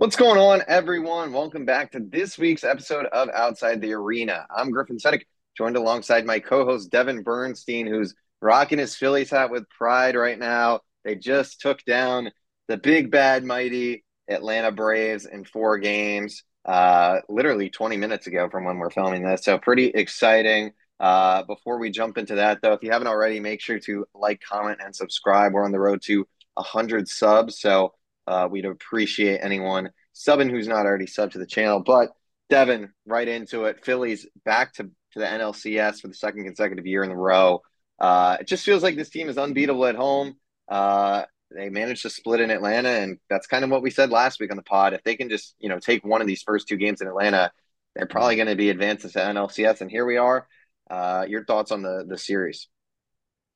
What's going on, everyone? Welcome back to this week's episode of Outside the Arena. I'm Griffin Sedek, joined alongside my co-host Devin Bernstein, who's rocking his Phillies hat with pride right now. They just took down the big bad mighty Atlanta Braves in four games, uh, literally 20 minutes ago from when we're filming this. So pretty exciting. Uh, before we jump into that, though, if you haven't already, make sure to like, comment, and subscribe. We're on the road to 100 subs, so uh, we'd appreciate anyone subbing who's not already subbed to the channel. But Devin, right into it. Phillies back to, to the NLCS for the second consecutive year in a row. Uh, it just feels like this team is unbeatable at home. Uh, they managed to split in Atlanta, and that's kind of what we said last week on the pod. If they can just you know take one of these first two games in Atlanta, they're probably going to be advanced to the NLCS. And here we are. Uh, your thoughts on the the series?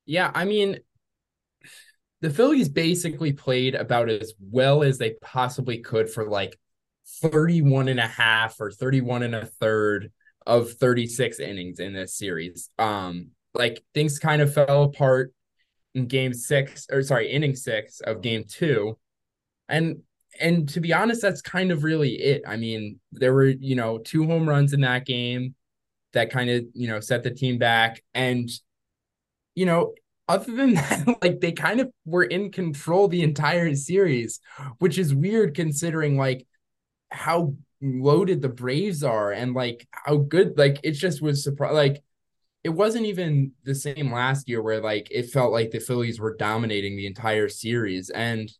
Yeah, I mean, the Phillies basically played about as well as they possibly could for like 31 and a half or 31 and a third of 36 innings in this series. Um, like things kind of fell apart in game six, or sorry, inning six of game two. And and to be honest, that's kind of really it. I mean, there were, you know, two home runs in that game that kind of, you know, set the team back. And, you know, other than that, like they kind of were in control the entire series, which is weird considering like how loaded the Braves are and like how good like it just was surprised like it wasn't even the same last year where like it felt like the Phillies were dominating the entire series. And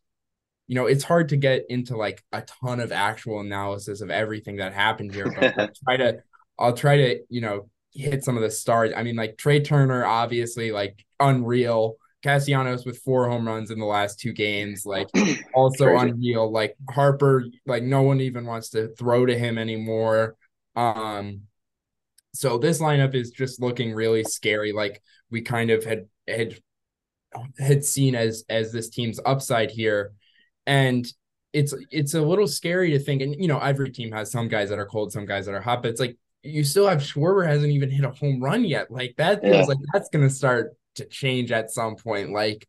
you know it's hard to get into like a ton of actual analysis of everything that happened here but I'll try to I'll try to you know hit some of the stars I mean like Trea Turner obviously like unreal Castellanos with four home runs in the last two games, like also Crazy. unreal. Like Harper, like no one even wants to throw to him anymore. Um, so this lineup is just looking really scary. Like we kind of had had had seen as as this team's upside here, and it's it's a little scary to think. And you know, every team has some guys that are cold, some guys that are hot, but it's like you still have Schwarber hasn't even hit a home run yet. Like that feels yeah. like that's gonna start to change at some point. Like,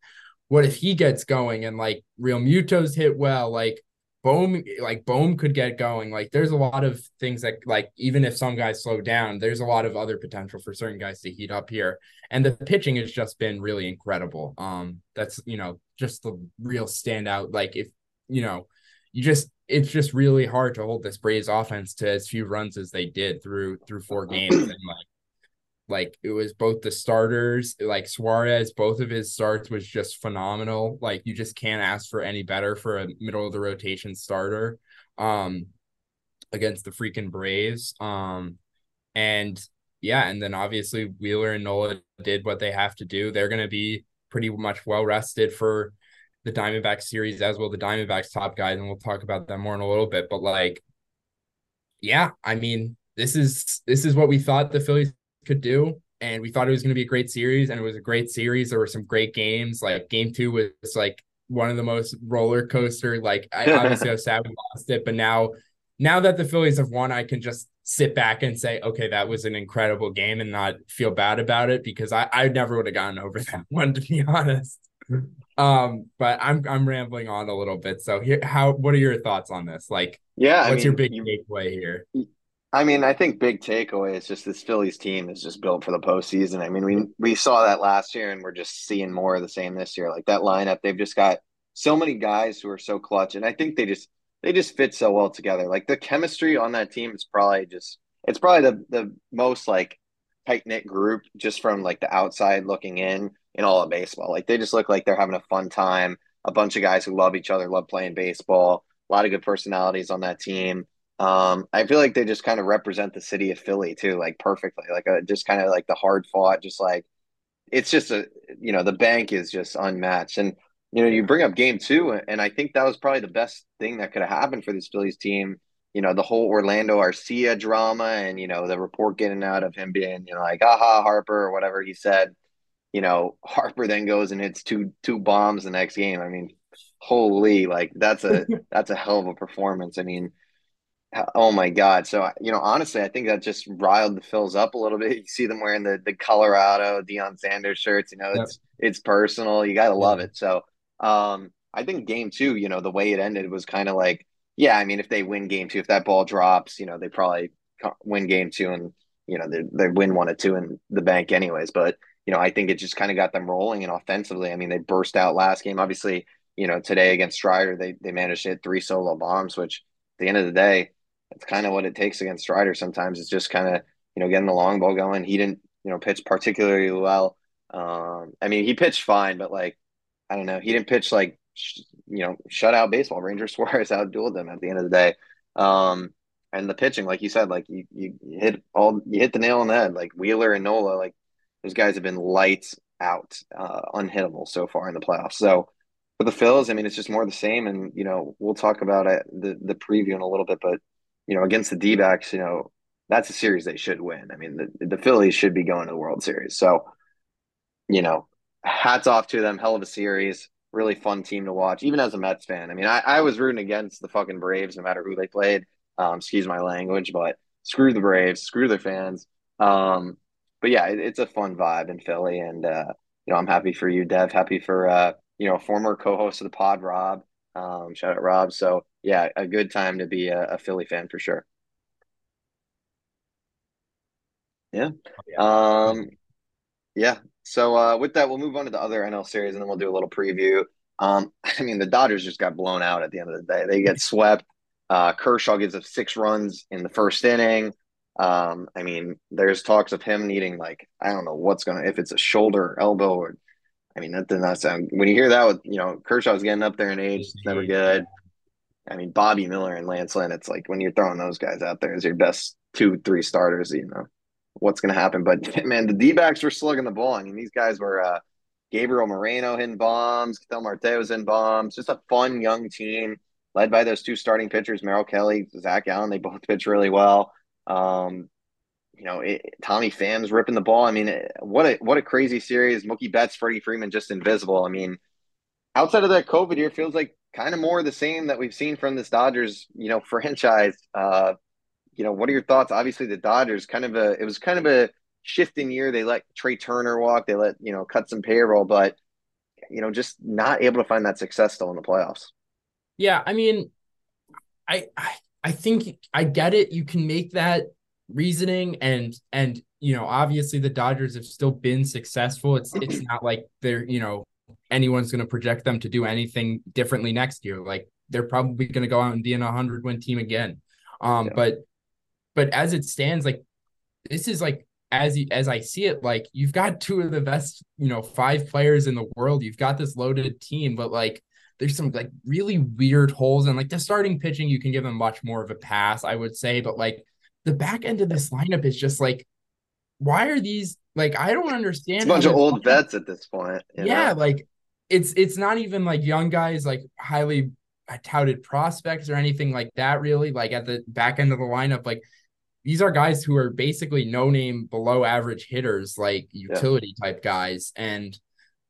what if he gets going and like Realmuto's hit well? Like Bohm, like Bohm could get going. Like, there's a lot of things that like even if some guys slow down, there's a lot of other potential for certain guys to heat up here. And the pitching has just been really incredible. Um, that's you know just the real standout. Like if you know, you just it's just really hard to hold this Braves offense to as few runs as they did through through four games. And like like it was both the starters, like Suarez, both of his starts was just phenomenal. Like you just can't ask for any better for a middle of the rotation starter um against the freaking Braves. Um and yeah, and then obviously Wheeler and Nola did what they have to do. They're gonna be pretty much well rested for the Diamondback series, as well, the Diamondbacks top guys, and we'll talk about them more in a little bit. But like, yeah, I mean, this is this is what we thought the Phillies could do. And we thought it was going to be a great series, and it was a great series. There were some great games. Like game two was like one of the most roller coaster. Like I obviously I was sad we lost it, but now now that the Phillies have won, I can just sit back and say, okay, that was an incredible game and not feel bad about it because I, I never would have gotten over that one to be honest. Um, but I'm I'm rambling on a little bit. So here how what are your thoughts on this? Like yeah, what's I mean, your big you, takeaway here? I mean, I think big takeaway is just this Phillies team is just built for the postseason. I mean, we we saw that last year, and we're just seeing more of the same this year. Like that lineup, they've just got so many guys who are so clutch, and I think they just they just fit so well together. Like the chemistry on that team is probably just it's probably the the most like tight knit group just from like the outside looking in in all of baseball. Like they just look like they're having a fun time. A bunch of guys who love each other, love playing baseball. A lot of good personalities on that team. Um, I feel like they just kind of represent the city of Philly too, like perfectly. Like a, just kind of like the hard fought, just like it's just a you know the bank is just unmatched. And you know you bring up game two, and I think that was probably the best thing that could have happened for this Phillies team. You know the whole Orlando Arcia drama, and you know the report getting out of him being you know like aha Harper or whatever he said. You know Harper then goes and hits two two bombs the next game. I mean, holy, like that's a that's a hell of a performance. I mean Oh my God. So, you know, honestly, I think that just riled the Phils up a little bit. You see them wearing the, the Colorado Deion Sanders shirts, you know, it's, yep. it's personal. You got to love it. So, um, I think game two, you know, the way it ended was kind of like, yeah, I mean, if they win game two, if that ball drops, you know, they probably win game two and, you know, they, they win one or two in the bank anyways. But, you know, I think it just kind of got them rolling and offensively. I mean, they burst out last game. Obviously, you know, today against Strider, they, they managed to hit three solo bombs, which at the end of the day, it's kind of what it takes against Strider. Sometimes it's just kind of, you know, getting the long ball going. He didn't, you know, pitch particularly well. Um, I mean, he pitched fine, but like, I don't know, he didn't pitch like you know, shut out baseball. Ranger Suarez outdueled them at the end of the day. Um, and the pitching, like you said, like you, you hit all you hit the nail on the head. Like Wheeler and Nola, like those guys have been lights out, uh, unhittable so far in the playoffs. So for the Phils, I mean, it's just more the same. And you know, we'll talk about it, the the preview in a little bit, but you know, against the D backs, you know, that's a series they should win. I mean, the the Phillies should be going to the World Series. So, you know, hats off to them. Hell of a series really fun team to watch, even as a Mets fan. I mean, I, I was rooting against the fucking Braves no matter who they played. Um, excuse my language, but screw the Braves, screw their fans. Um, but yeah, it, it's a fun vibe in Philly, and uh, you know, I'm happy for you, Dev. Happy for uh, you know, former co-host of the pod, Rob. Um, shout out Rob. So yeah, a good time to be a, a Philly fan for sure. Yeah. Um, yeah. So uh, with that, we'll move on to the other NL series, and then we'll do a little preview. Um, I mean, the Dodgers just got blown out at the end of the day. They get swept. Uh, Kershaw gives up six runs in the first inning. Um, I mean, there's talks of him needing like I don't know what's gonna if it's a shoulder, or elbow, or I mean that does not sound. When you hear that with you know Kershaw's getting up there in age, it's never good. I mean, Bobby Miller and Lance Lynn, it's like when you're throwing those guys out there as your best two, three starters, you know, what's going to happen. But man, the D backs were slugging the ball. I mean, these guys were uh, Gabriel Moreno hitting bombs, Ketel Marte was in bombs. Just a fun young team led by those two starting pitchers, Merrill Kelly, Zach Allen. They both pitch really well. Um, you know, it, Tommy Pham's ripping the ball. I mean, what a what a crazy series. Mookie Betts, Freddie Freeman, just invisible. I mean, outside of that COVID year, feels like kind of more the same that we've seen from this Dodgers, you know, franchise. Uh, you know, what are your thoughts? Obviously, the Dodgers kind of a it was kind of a shifting year. They let Trea Turner walk. They let you know cut some payroll, but you know, just not able to find that success still in the playoffs. Yeah, I mean, I I, I think I get it. You can make that reasoning and and you know obviously the Dodgers have still been successful. It's it's not like they're you know anyone's going to project them to do anything differently next year. Like they're probably going to go out and be in a hundred win team again. Um, yeah. but but as it stands, like this is like as as I see it, like you've got two of the best, you know, five players in the world. You've got this loaded team, but like there's some like really weird holes and like the starting pitching, you can give them much more of a pass, I would say. But like the back end of this lineup is just like, why are these like I don't understand. It's a bunch of old vets at this point. Yeah, know? like it's it's not even like young guys like highly uh, touted prospects or anything like that really like at the back end of the lineup like these are guys who are basically no name below average hitters, like utility yeah. type guys. And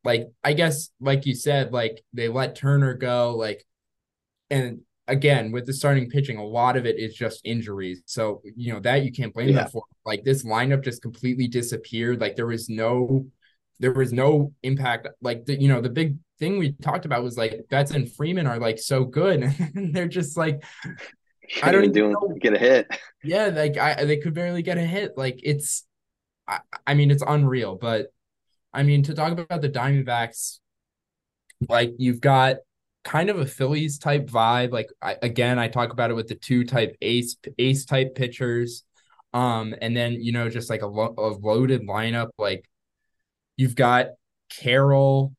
like, I guess, like you said, like they let Turner go, like, and again, with the starting pitching, a lot of it is just injuries. So, you know, that you can't blame yeah. them for. Like, this lineup just completely disappeared. Like, there was no, there was no impact. Like, the, you know, the big thing we talked about was like Betts and Freeman are like so good. and they're just like, I don't even know. get a hit. Yeah, like I they could barely get a hit. Like it's, I, I mean it's unreal. But I mean to talk about the Diamondbacks, like you've got kind of a Phillies type vibe. Like I, again, I talk about it with the two type ace ace type pitchers, um, and then you know just like a, lo- a loaded lineup. Like you've got Carroll,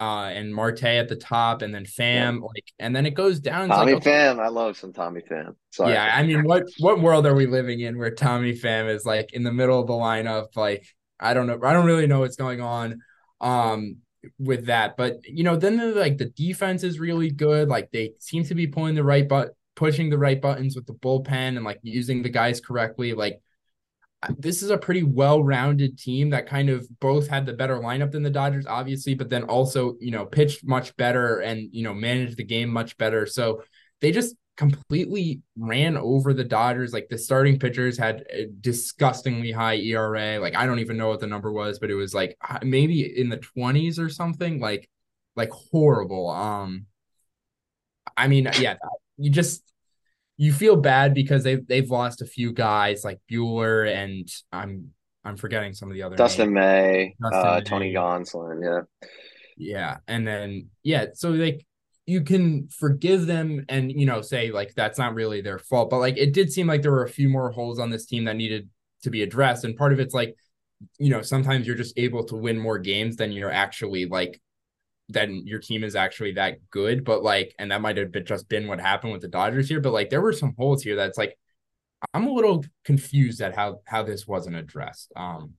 uh, and Marte at the top, and then Pham, yeah. like, and then it goes down. Tommy like, Pham, I love some Tommy Pham. Sorry. Yeah, I mean, what what world are we living in where Tommy Pham is like in the middle of the lineup? Like, I don't know, I don't really know what's going on, um, with that. But you know, then the, like the defense is really good. Like they seem to be pulling the right but pushing the right buttons with the bullpen and like using the guys correctly. Like this is a pretty well-rounded team that kind of both had the better lineup than the Dodgers, obviously, but then also, you know, pitched much better and, you know, managed the game much better. So they just completely ran over the Dodgers. Like the starting pitchers had a disgustingly high ERA. Like I don't even know what the number was, but it was like maybe in the 20s or something, like like horrible. Um I mean, yeah, you just you feel bad because they've they've lost a few guys like Buehler and I'm I'm forgetting some of the other Dustin names. May, Dustin uh, May. Tony Gonsolin, yeah. Yeah. And then yeah, so like you can forgive them and you know say like that's not really their fault. But like it did seem like there were a few more holes on this team that needed to be addressed. And part of it's like, you know, sometimes you're just able to win more games than you're actually like then your team is actually that good. But like, and that might have been just been what happened with the Dodgers here. But like, there were some holes here that's like, I'm a little confused at how how this wasn't addressed. Um,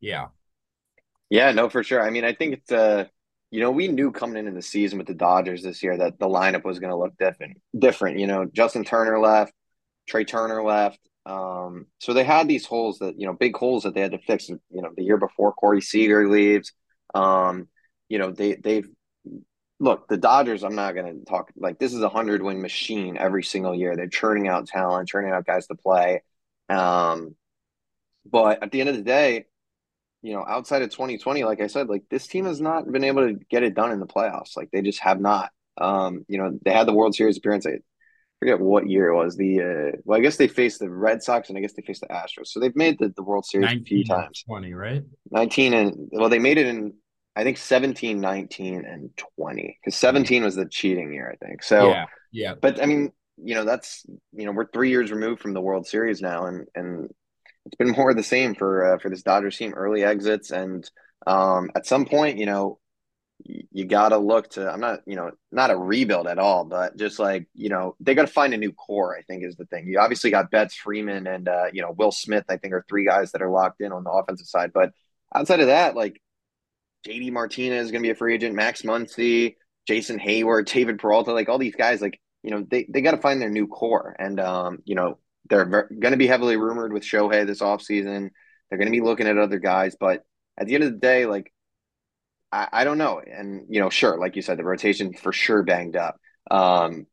yeah, Yeah, no, for sure. I mean, I think it's uh, you know, we knew coming into the season with the Dodgers this year that the lineup was going to look different. Different, you know. Justin Turner left, Trea Turner left. Um, so they had these holes that you know, big holes that they had to fix. You know, the year before Corey Seager leaves. Um, you know, they they've look the Dodgers. I'm not going to talk like this is a hundred win machine every single year. They're churning out talent, churning out guys to play. Um, but at the end of the day you know, outside of 2020, like I said, like this team has not been able to get it done in the playoffs. Like they just have not. Um, you know, they had the World Series appearance. I forget what year it was. The uh, well, I guess they faced the Red Sox and I guess they faced the Astros. So they've made the, the World Series a few times. 20, right? 19 and well, they made it in I think 17, 19, and 20. Because 17 was the cheating year, I think. So yeah, yeah. But I mean, you know, that's you know, we're three years removed from the World Series now, and and it's been more of the same for uh, for this Dodgers team. Early exits, and um, at some point, you know, you, you got to look to. I'm not, you know, not a rebuild at all, but just like you know, they got to find a new core. I think is the thing. You obviously got Betts, Freeman, and uh, you know Will Smith. I think are three guys that are locked in on the offensive side. But outside of that, like JD Martinez is to be a free agent. Max Muncy, Jason Heyward, David Peralta, like all these guys, like you know, they they got to find their new core. And um, you know, they're going to be heavily rumored with Shohei this offseason. They're going to be looking at other guys, but at the end of the day, like I, I, don't know. And you know, sure, like you said, the rotation for sure banged up. Um,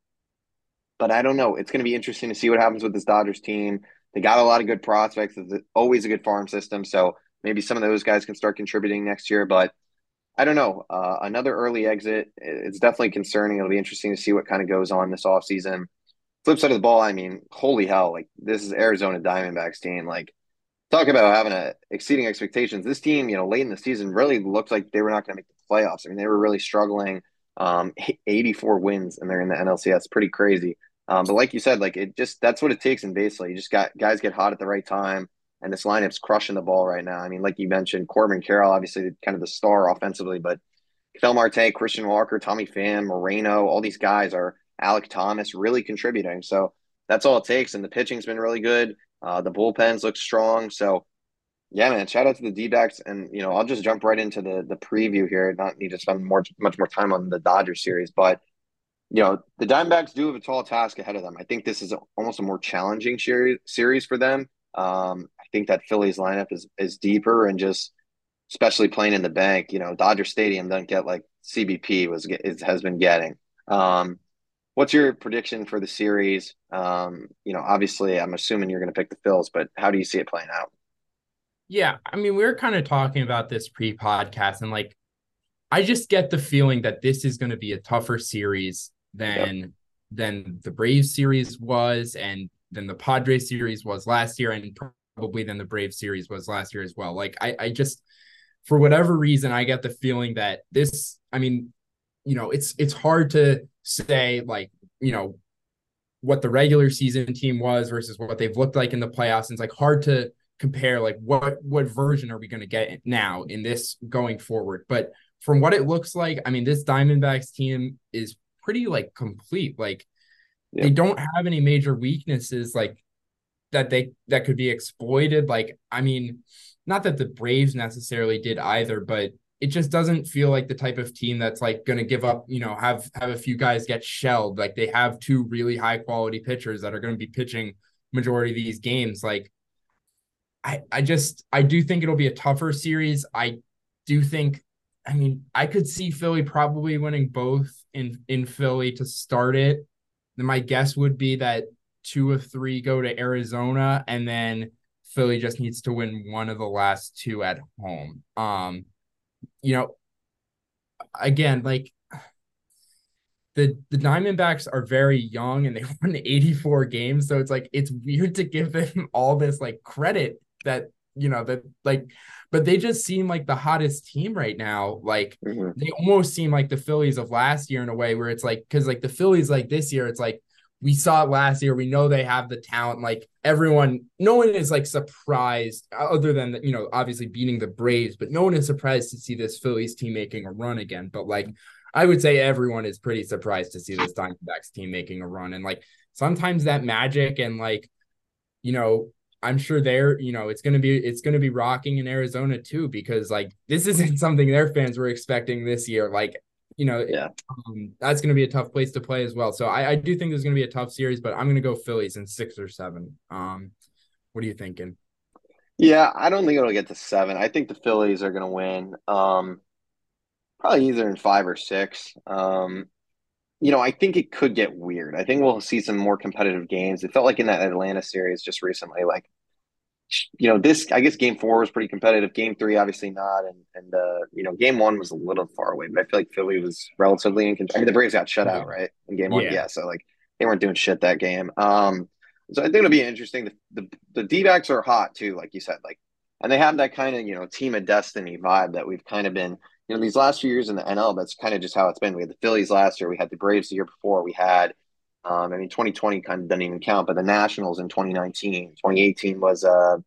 but I don't know. It's going to be interesting to see what happens with this Dodgers team. They got a lot of good prospects. It's always a good farm system, so maybe some of those guys can start contributing next year. But I don't know. Uh, another early exit. It's definitely concerning. It'll be interesting to see what kind of goes on this offseason flip side of the ball, I mean, holy hell, like this is Arizona Diamondbacks team. Like, talk about having a exceeding expectations. This team, you know, late in the season really looked like they were not going to make the playoffs. I mean, they were really struggling. Um, 84 wins and they're in the NLCS. Pretty crazy. Um, but like you said, like it just that's what it takes in baseball. You just got guys get hot at the right time, and this lineup's crushing the ball right now. I mean, like you mentioned, Corbin Carroll, obviously kind of the star offensively, but Phil Marte, Christian Walker, Tommy Pham, Moreno, all these guys are Alek Thomas really contributing. So that's all it takes. And the pitching's been really good. Uh, the bullpens look strong. So yeah, man, shout out to the D backs. And, you know, I'll just jump right into the the preview here. Not need to spend more much more time on the Dodgers series, but you know, the Diamondbacks do have a tall task ahead of them. I think this is a, almost a more challenging series series for them. Um, I think that Phillies lineup is is deeper and just especially playing in the bank. You know, Dodger Stadium doesn't get like CBP was is, has been getting. Um, what's your prediction for the series? Um, you know, obviously, I'm assuming you're going to pick the Phils, but how do you see it playing out? Yeah, I mean, we are kind of talking about this pre-podcast, and like, I just get the feeling that this is going to be a tougher series than yep. than the Braves series was, and than the Padres series was last year, and probably than the Braves series was last year as well. Like, I, I just, for whatever reason, I get the feeling that this. I mean, you know, it's it's hard to say like you know what the regular season team was versus what they've looked like in the playoffs. And it's like hard to compare like what what version are we going to get now in this going forward. But from what it looks like, I mean, this Diamondbacks team is pretty like complete. Like yeah. they don't have any major weaknesses like that they that could be exploited. Like I mean, not that the Braves necessarily did either, but it just doesn't feel like the type of team that's like going to give up, you know, have have a few guys get shelled. Like they have two really high quality pitchers that are going to be pitching majority of these games. Like I I just I do think it'll be a tougher series. I do think I mean, I could see Philly probably winning both in in Philly to start it. Then my guess would be that two of three go to Arizona and then Philly just needs to win one of the last two at home. Um you know, again, like the the Diamondbacks are very young and they won 84 games, so it's like it's weird to give them all this like credit that you know that like but they just seem like the hottest team right now like mm-hmm. they almost seem like the Phillies of last year in a way where it's like cuz like the Phillies like this year it's like we saw it last year we know they have the talent like everyone no one is like surprised uh, other than you know obviously beating the Braves but no one is surprised to see this Phillies team making a run again but like I would say everyone is pretty surprised to see this Diamondbacks team making a run. And like sometimes that magic and like, you know, I'm sure they're, you know, it's gonna be it's gonna be rocking in Arizona too, because like this isn't something their fans were expecting this year. Like, you know, yeah, um, that's gonna be a tough place to play as well. So I, I do think there's gonna be a tough series, but I'm gonna go Phillies in six or seven. Um, what are you thinking? Yeah, I don't think it'll get to seven. I think the Phillies are gonna win. Um, Probably either in five or six. Um, you know, I think it could get weird. I think we'll see some more competitive games. It felt like in that Atlanta series just recently, like you know, this I guess game four was pretty competitive. Game three, obviously not, and and uh, you know, game one was a little far away, but I feel like Philly was relatively in control. I mean, the Braves got shut out right in game one, yeah. yeah. So like they weren't doing shit that game. Um, so I think it'll be interesting. The the, the D backs are hot too, like you said, like, and they have that kind of you know team of destiny vibe that we've kind of been you know, these last few years in the NL, that's kind of just how it's been. We had the Phillies last year, we had the Braves the year before, we had, um, I mean, 2020 kind of doesn't even count, but the Nationals in 2019, 2018 was, uh,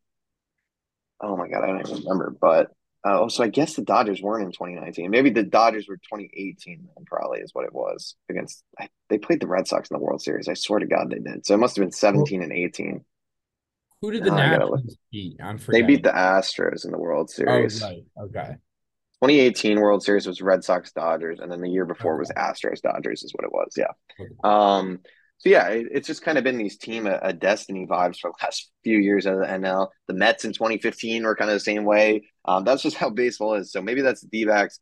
oh my God, I don't even remember, but uh, oh, so I guess the Dodgers weren't in 2019. Maybe the Dodgers were 2018, then probably is what it was against. They played the Red Sox in the World Series. I swear to God they did. So it must have been 17 and 18. Who did the uh, Nationals beat? I'm They beat the Astros in the World oh, Series. Oh, right. Okay. 2018 World Series was Red Sox Dodgers, and then the year before was Astros Dodgers, is what it was. Yeah. Um, so yeah, it, it's just kind of been these team a, a, destiny vibes for the last few years of the NL. The Mets in 2015 were kind of the same way. Um, that's just how baseball is. So maybe that's the D-backs.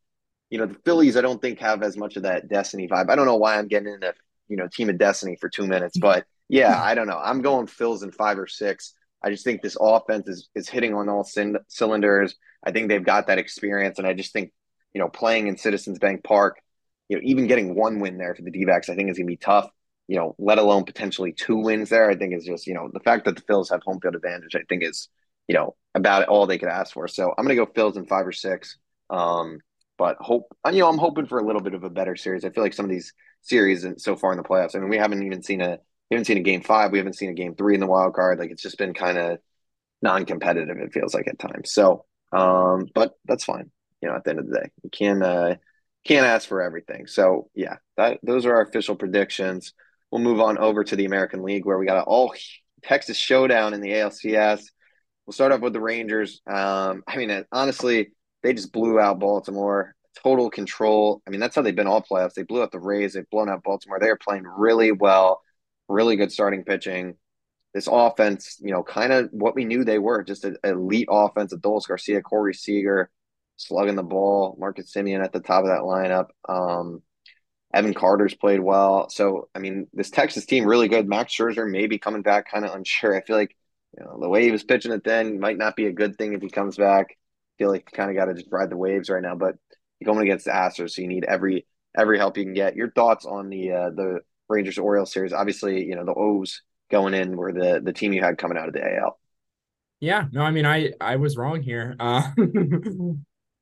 You know, the Phillies I don't think have as much of that destiny vibe. I don't know why I'm getting into you know team of destiny for two minutes, but yeah, I don't know. I'm going Phils in five or six. I just think this offense is is hitting on all c- cylinders. I think they've got that experience, and I just think you know playing in Citizens Bank Park, you know, even getting one win there for the D-backs, I think is gonna be tough. You know, let alone potentially two wins there. I think is just you know the fact that the Phils have home field advantage. I think is you know about all they could ask for. So I'm gonna go Phils in five or six. Um, but hope you know I'm hoping for a little bit of a better series. I feel like some of these series and so far in the playoffs. I mean, we haven't even seen a we haven't seen a game five. We haven't seen a game three in the wild card. Like it's just been kind of non-competitive. It feels like at times. So, um, but that's fine. You know, at the end of the day, you can uh, can't ask for everything. So yeah, that those are our official predictions. We'll move on over to the American League where we got an all Texas showdown in the ALCS. We'll start off with the Rangers. Um, I mean, honestly, they just blew out Baltimore. Total control. I mean, that's how they've been all playoffs. They blew out the Rays. They've blown out Baltimore. They are playing really well really good starting pitching. This offense, you know, kind of what we knew they were, just an elite offense. Adolis Garcia, Corey Seager, slugging the ball, Marcus Semien at the top of that lineup. Um, Evan Carter's played well. So, I mean, this Texas team really good. Max Scherzer may be coming back kind of unsure. I feel like, you know, the way he was pitching it then might not be a good thing if he comes back. I feel like you kind of got to just ride the waves right now. But you're going against the Astros, so you need every every help you can get. Your thoughts on the uh, the Rangers Orioles series. Obviously, you know, the O's going in were the the team you had coming out of the AL. Yeah, no, I mean, I I was wrong here. Uh,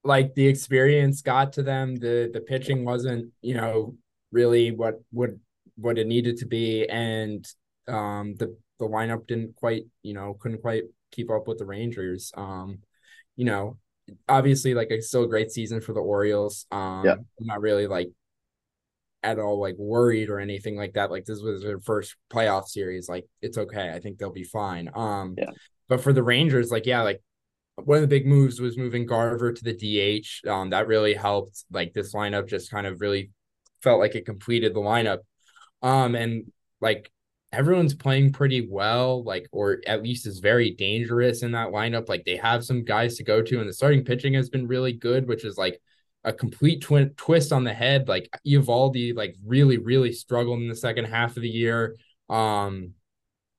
like the experience got to them. The the pitching wasn't, you know, really what would what it needed to be, and um, the the lineup didn't quite, you know, couldn't quite keep up with the Rangers. Um, you know, obviously, like a still a great season for the Orioles. Um, yeah. not really like at all like worried or anything like that. Like this was their first playoff series. Like it's okay. I think they'll be fine. Um, yeah. But for the Rangers, like yeah, like one of the big moves was moving Garver to the DH. Um, that really helped. Like this lineup just kind of really felt like it completed the lineup. Um, and like everyone's playing pretty well, like or at least is very dangerous in that lineup. Like they have some guys to go to, and the starting pitching has been really good, which is like a complete twin twist on the head. Like Eovaldi, like really, really struggled in the second half of the year. Um,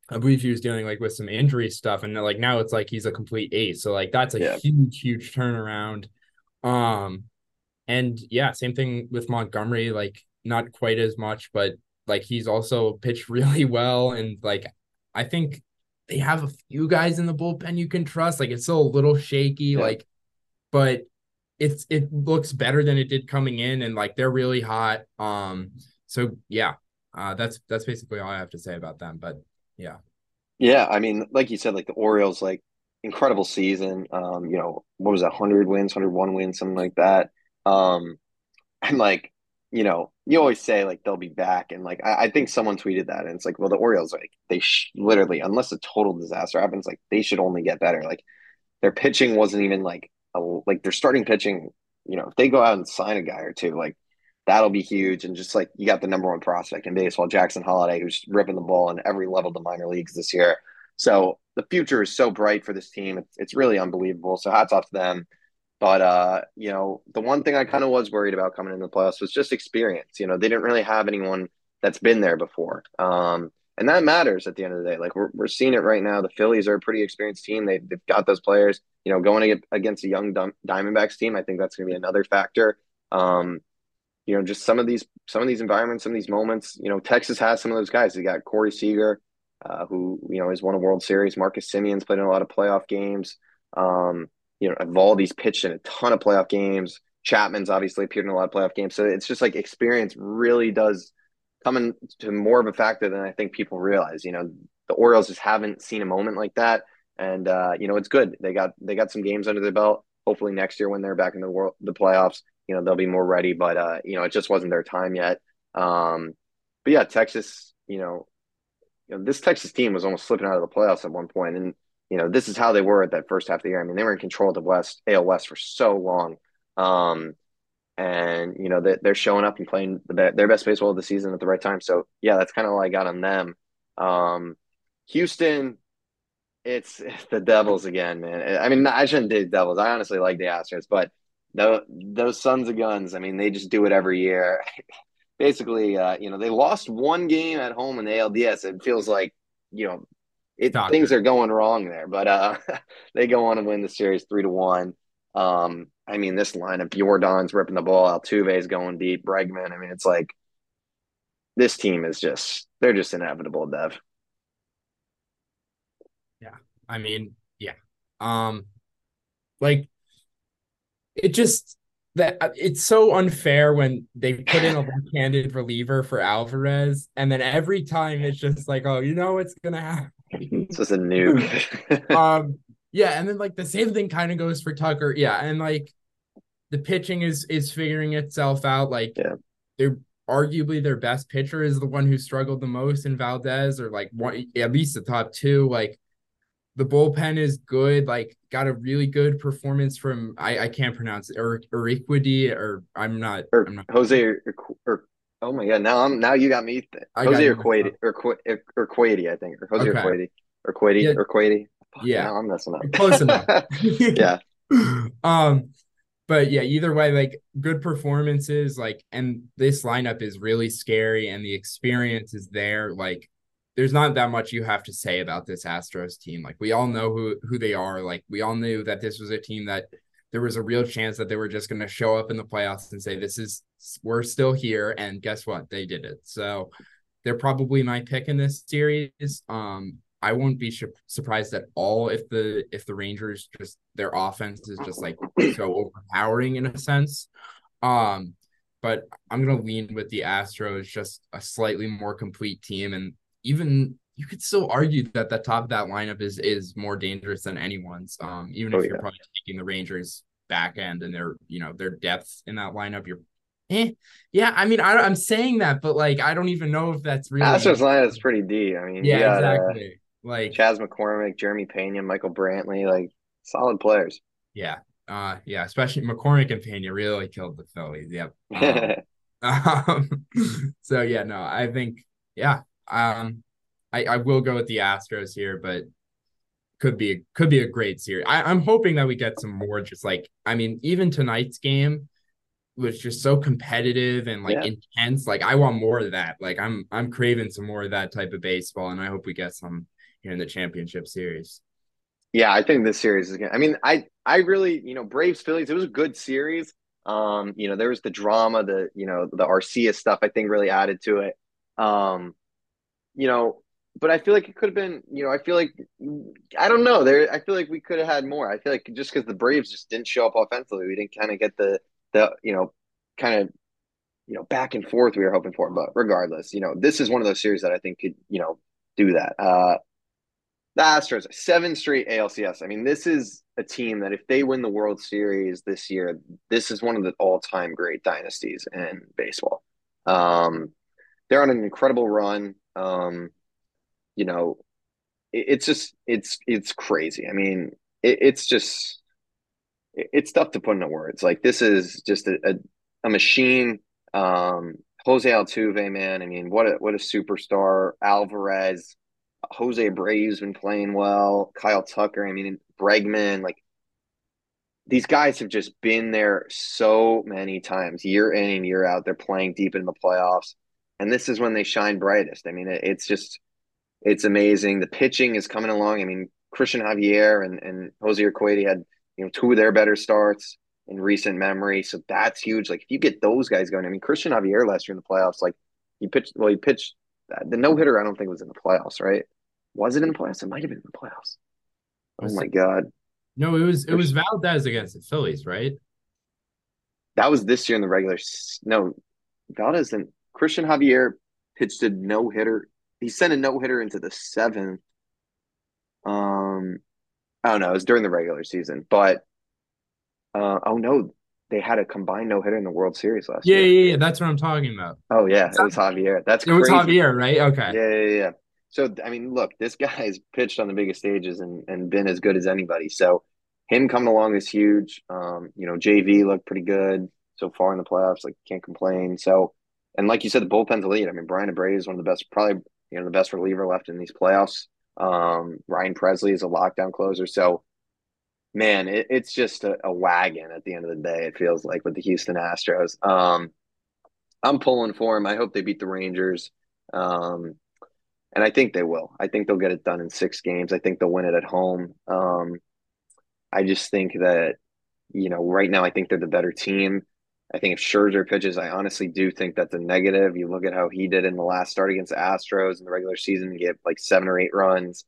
I believe he was dealing like with some injury stuff, and like now it's like he's a complete ace. So like that's a yeah. huge, huge turnaround. Um, and yeah, same thing with Montgomery. Like not quite as much, but like he's also pitched really well. And like I think they have a few guys in the bullpen you can trust. Like it's still a little shaky, yeah. like, but it's it looks better than it did coming in, and like they're really hot. Um, so yeah, uh, that's that's basically all I have to say about them. But yeah, yeah, I mean, like you said, like the Orioles, like incredible season. Um, you know, what was that, hundred wins, hundred one wins, something like that. Um, and like you know, you always say like they'll be back, and like I, I think someone tweeted that, and it's like, well, the Orioles like they sh- literally, unless a total disaster happens, like they should only get better. Like their pitching wasn't even like like their starting pitching. You know, if they go out and sign a guy or two, like that'll be huge. And just like you got the number one prospect in baseball, Jackson Holliday, who's ripping the ball in every level of the minor leagues this year. So the future is so bright for this team. It's, it's really unbelievable. So hats off to them. But uh, you know, the one thing I kind of was worried about coming into the playoffs was just experience. You know, they didn't really have anyone that's been there before. Um, and that matters at the end of the day. Like we're, we're seeing it right now. The Phillies are a pretty experienced team. They, they've got those players. You know, going against a young Diamondbacks team, I think that's going to be another factor. Um, you know, just some of these some of these environments, some of these moments. You know, Texas has some of those guys. They got Corey Seager, uh, who you know has won a World Series. Marcus Semien's played in a lot of playoff games. Um, you know, Eovaldi's pitched in a ton of playoff games. Chapman's obviously appeared in a lot of playoff games. So it's just like experience really does come to more of a factor than I think people realize. You know, the Orioles just haven't seen a moment like that. And uh, you know, it's good. They got they got some games under their belt. Hopefully next year when they're back in the world the playoffs, you know, they'll be more ready. But uh, you know, it just wasn't their time yet. Um, but yeah, Texas, you know, you know, this Texas team was almost slipping out of the playoffs at one point, and you know, this is how they were at that first half of the year. I mean, they were in control of the West, AL West for so long. Um, and, you know, that they're showing up and playing the, their best baseball of the season at the right time. So, yeah, that's kind of all I got on them. Um, Houston, it's, it's the Devils again, man. I mean, I shouldn't do Devils. I honestly like the Astros, but the, those sons of guns, I mean, they just do it every year. Basically, uh, you know, they lost one game at home in the ALDS. It feels like, you know, it, things are going wrong there, but uh, they go on and win the series three to one. Um, I mean, this lineup, Yordan's ripping the ball, Altuve's going deep, Bregman. I mean, it's like this team is just they're just inevitable, Dev. Yeah, I mean, yeah, um, like it just that it's so unfair when they put in a left-handed reliever for Alvarez, and then every time it's just like, oh, you know what's gonna happen. This just a nuke. um, yeah, and then like the same thing kind of goes for Tucker. Yeah, and like the pitching is is figuring itself out. Like yeah. they're arguably their best pitcher is the one who struggled the most in Valdez, or like one at least the top two. Like the bullpen is good. Like got a really good performance from I I can't pronounce it or Uriquidi or I'm not, or I'm not Jose or, or Oh my god! Now I'm now you got me. Th- Jose or Quady or or I think, or Jose okay. or Quady or Quady yeah. or Quady. Yeah, I'm messing up. Close enough. yeah. Um, but yeah, either way, like good performances, like, and this lineup is really scary, and the experience is there. Like, there's not that much you have to say about this Astros team. Like, we all know who who they are. Like, we all knew that this was a team that there was a real chance that they were just going to show up in the playoffs and say, "This is we're still here." And guess what? They did it. So they're probably my pick in this series. Um, I won't be surprised at all if the if the Rangers just their offense is just like so overpowering in a sense. Um, but I'm gonna lean with the Astros, just a slightly more complete team, and even you could still argue that the top of that lineup is is more dangerous than anyone's. Um, even if oh, you're probably taking the Rangers back end and their you know their depth in that lineup, you're eh. Yeah, I mean I, I'm saying that, but like I don't even know if that's really. Astros lineup is pretty deep. I mean, yeah, got, exactly. Uh, like Chas McCormick, Jeremy Pena, Michael Brantley, like solid players. Yeah, uh, yeah, especially McCormick and Pena really killed the Phillies. Yep. Um, um, so yeah, no, I think yeah. Um, I, I will go with the Astros here, but could be could be a great series. I, I'm hoping that we get some more just like I mean, even tonight's game was just so competitive and like yeah. intense. Like I want more of that. Like I'm I'm craving some more of that type of baseball, and I hope we get some here in the championship series. Yeah, I think this series is gonna. I mean, I I really you know Braves Phillies. It was a good series. Um, you know, there was the drama, the you know, the Arcia stuff. I think really added to it. Um, you know, but I feel like it could have been. You know, I feel like I don't know. There, I feel like we could have had more. I feel like just because the Braves just didn't show up offensively, we didn't kind of get the the you know kind of you know back and forth we were hoping for. But regardless, you know, this is one of those series that I think could you know do that. Uh, the Astros, seven straight ALCS. I mean, this is a team that if they win the World Series this year, this is one of the all-time great dynasties in baseball. Um, they're on an incredible run. Um, you know, it, it's just it's it's crazy. I mean, it, it's just it, it's tough to put into words. Like this is just a, a, a machine. Um, Jose Altuve, man. I mean, what a what a superstar. Alvarez, Jose Abreu's been playing well. Kyle Tucker. I mean, Bregman. Like these guys have just been there so many times, year in and year out. They're playing deep in the playoffs, and this is when they shine brightest. I mean, it, it's just it's amazing. The pitching is coming along. I mean, Christian Javier and and Jose Urquidy had you know two of their better starts in recent memory, so that's huge. Like if you get those guys going, I mean, Christian Javier last year in the playoffs, like he pitched well, he pitched the no hitter. I don't think was in the playoffs, right? Was it in the playoffs? It might have been in the playoffs. Oh my god. No, it was it was Valdez against the Phillies, right? That was this year in the regular. No, Valdez and Christian Javier pitched a no hitter. He sent a no hitter into the seventh. Um, I don't know. It was during the regular season, but uh, oh no, they had a combined no hitter in the World Series last yeah, year. Yeah, yeah, that's what I'm talking about. Oh yeah, it was Javier. That's it was Javier, right? Okay. Yeah, yeah, yeah. So I mean, look, this guy has pitched on the biggest stages and and been as good as anybody. So him coming along is huge. Um, you know, JV looked pretty good so far in the playoffs. Like can't complain. So, and like you said, the bullpen's elite. I mean, Bryan Abreu is one of the best, probably you know the best reliever left in these playoffs. Um, Ryan Pressly is a lockdown closer. So, man, it, it's just a, a, wagon at the end of the day. It feels like with the Houston Astros. Um, I'm pulling for him. I hope they beat the Rangers. Um, and I think they will. I think they'll get it done in six games. I think they'll win it at home. Um, I just think that, you know, right now I think they're the better team. I think if Scherzer pitches, I honestly do think that's a negative. You look at how he did in the last start against the Astros in the regular season, he gave like seven or eight runs.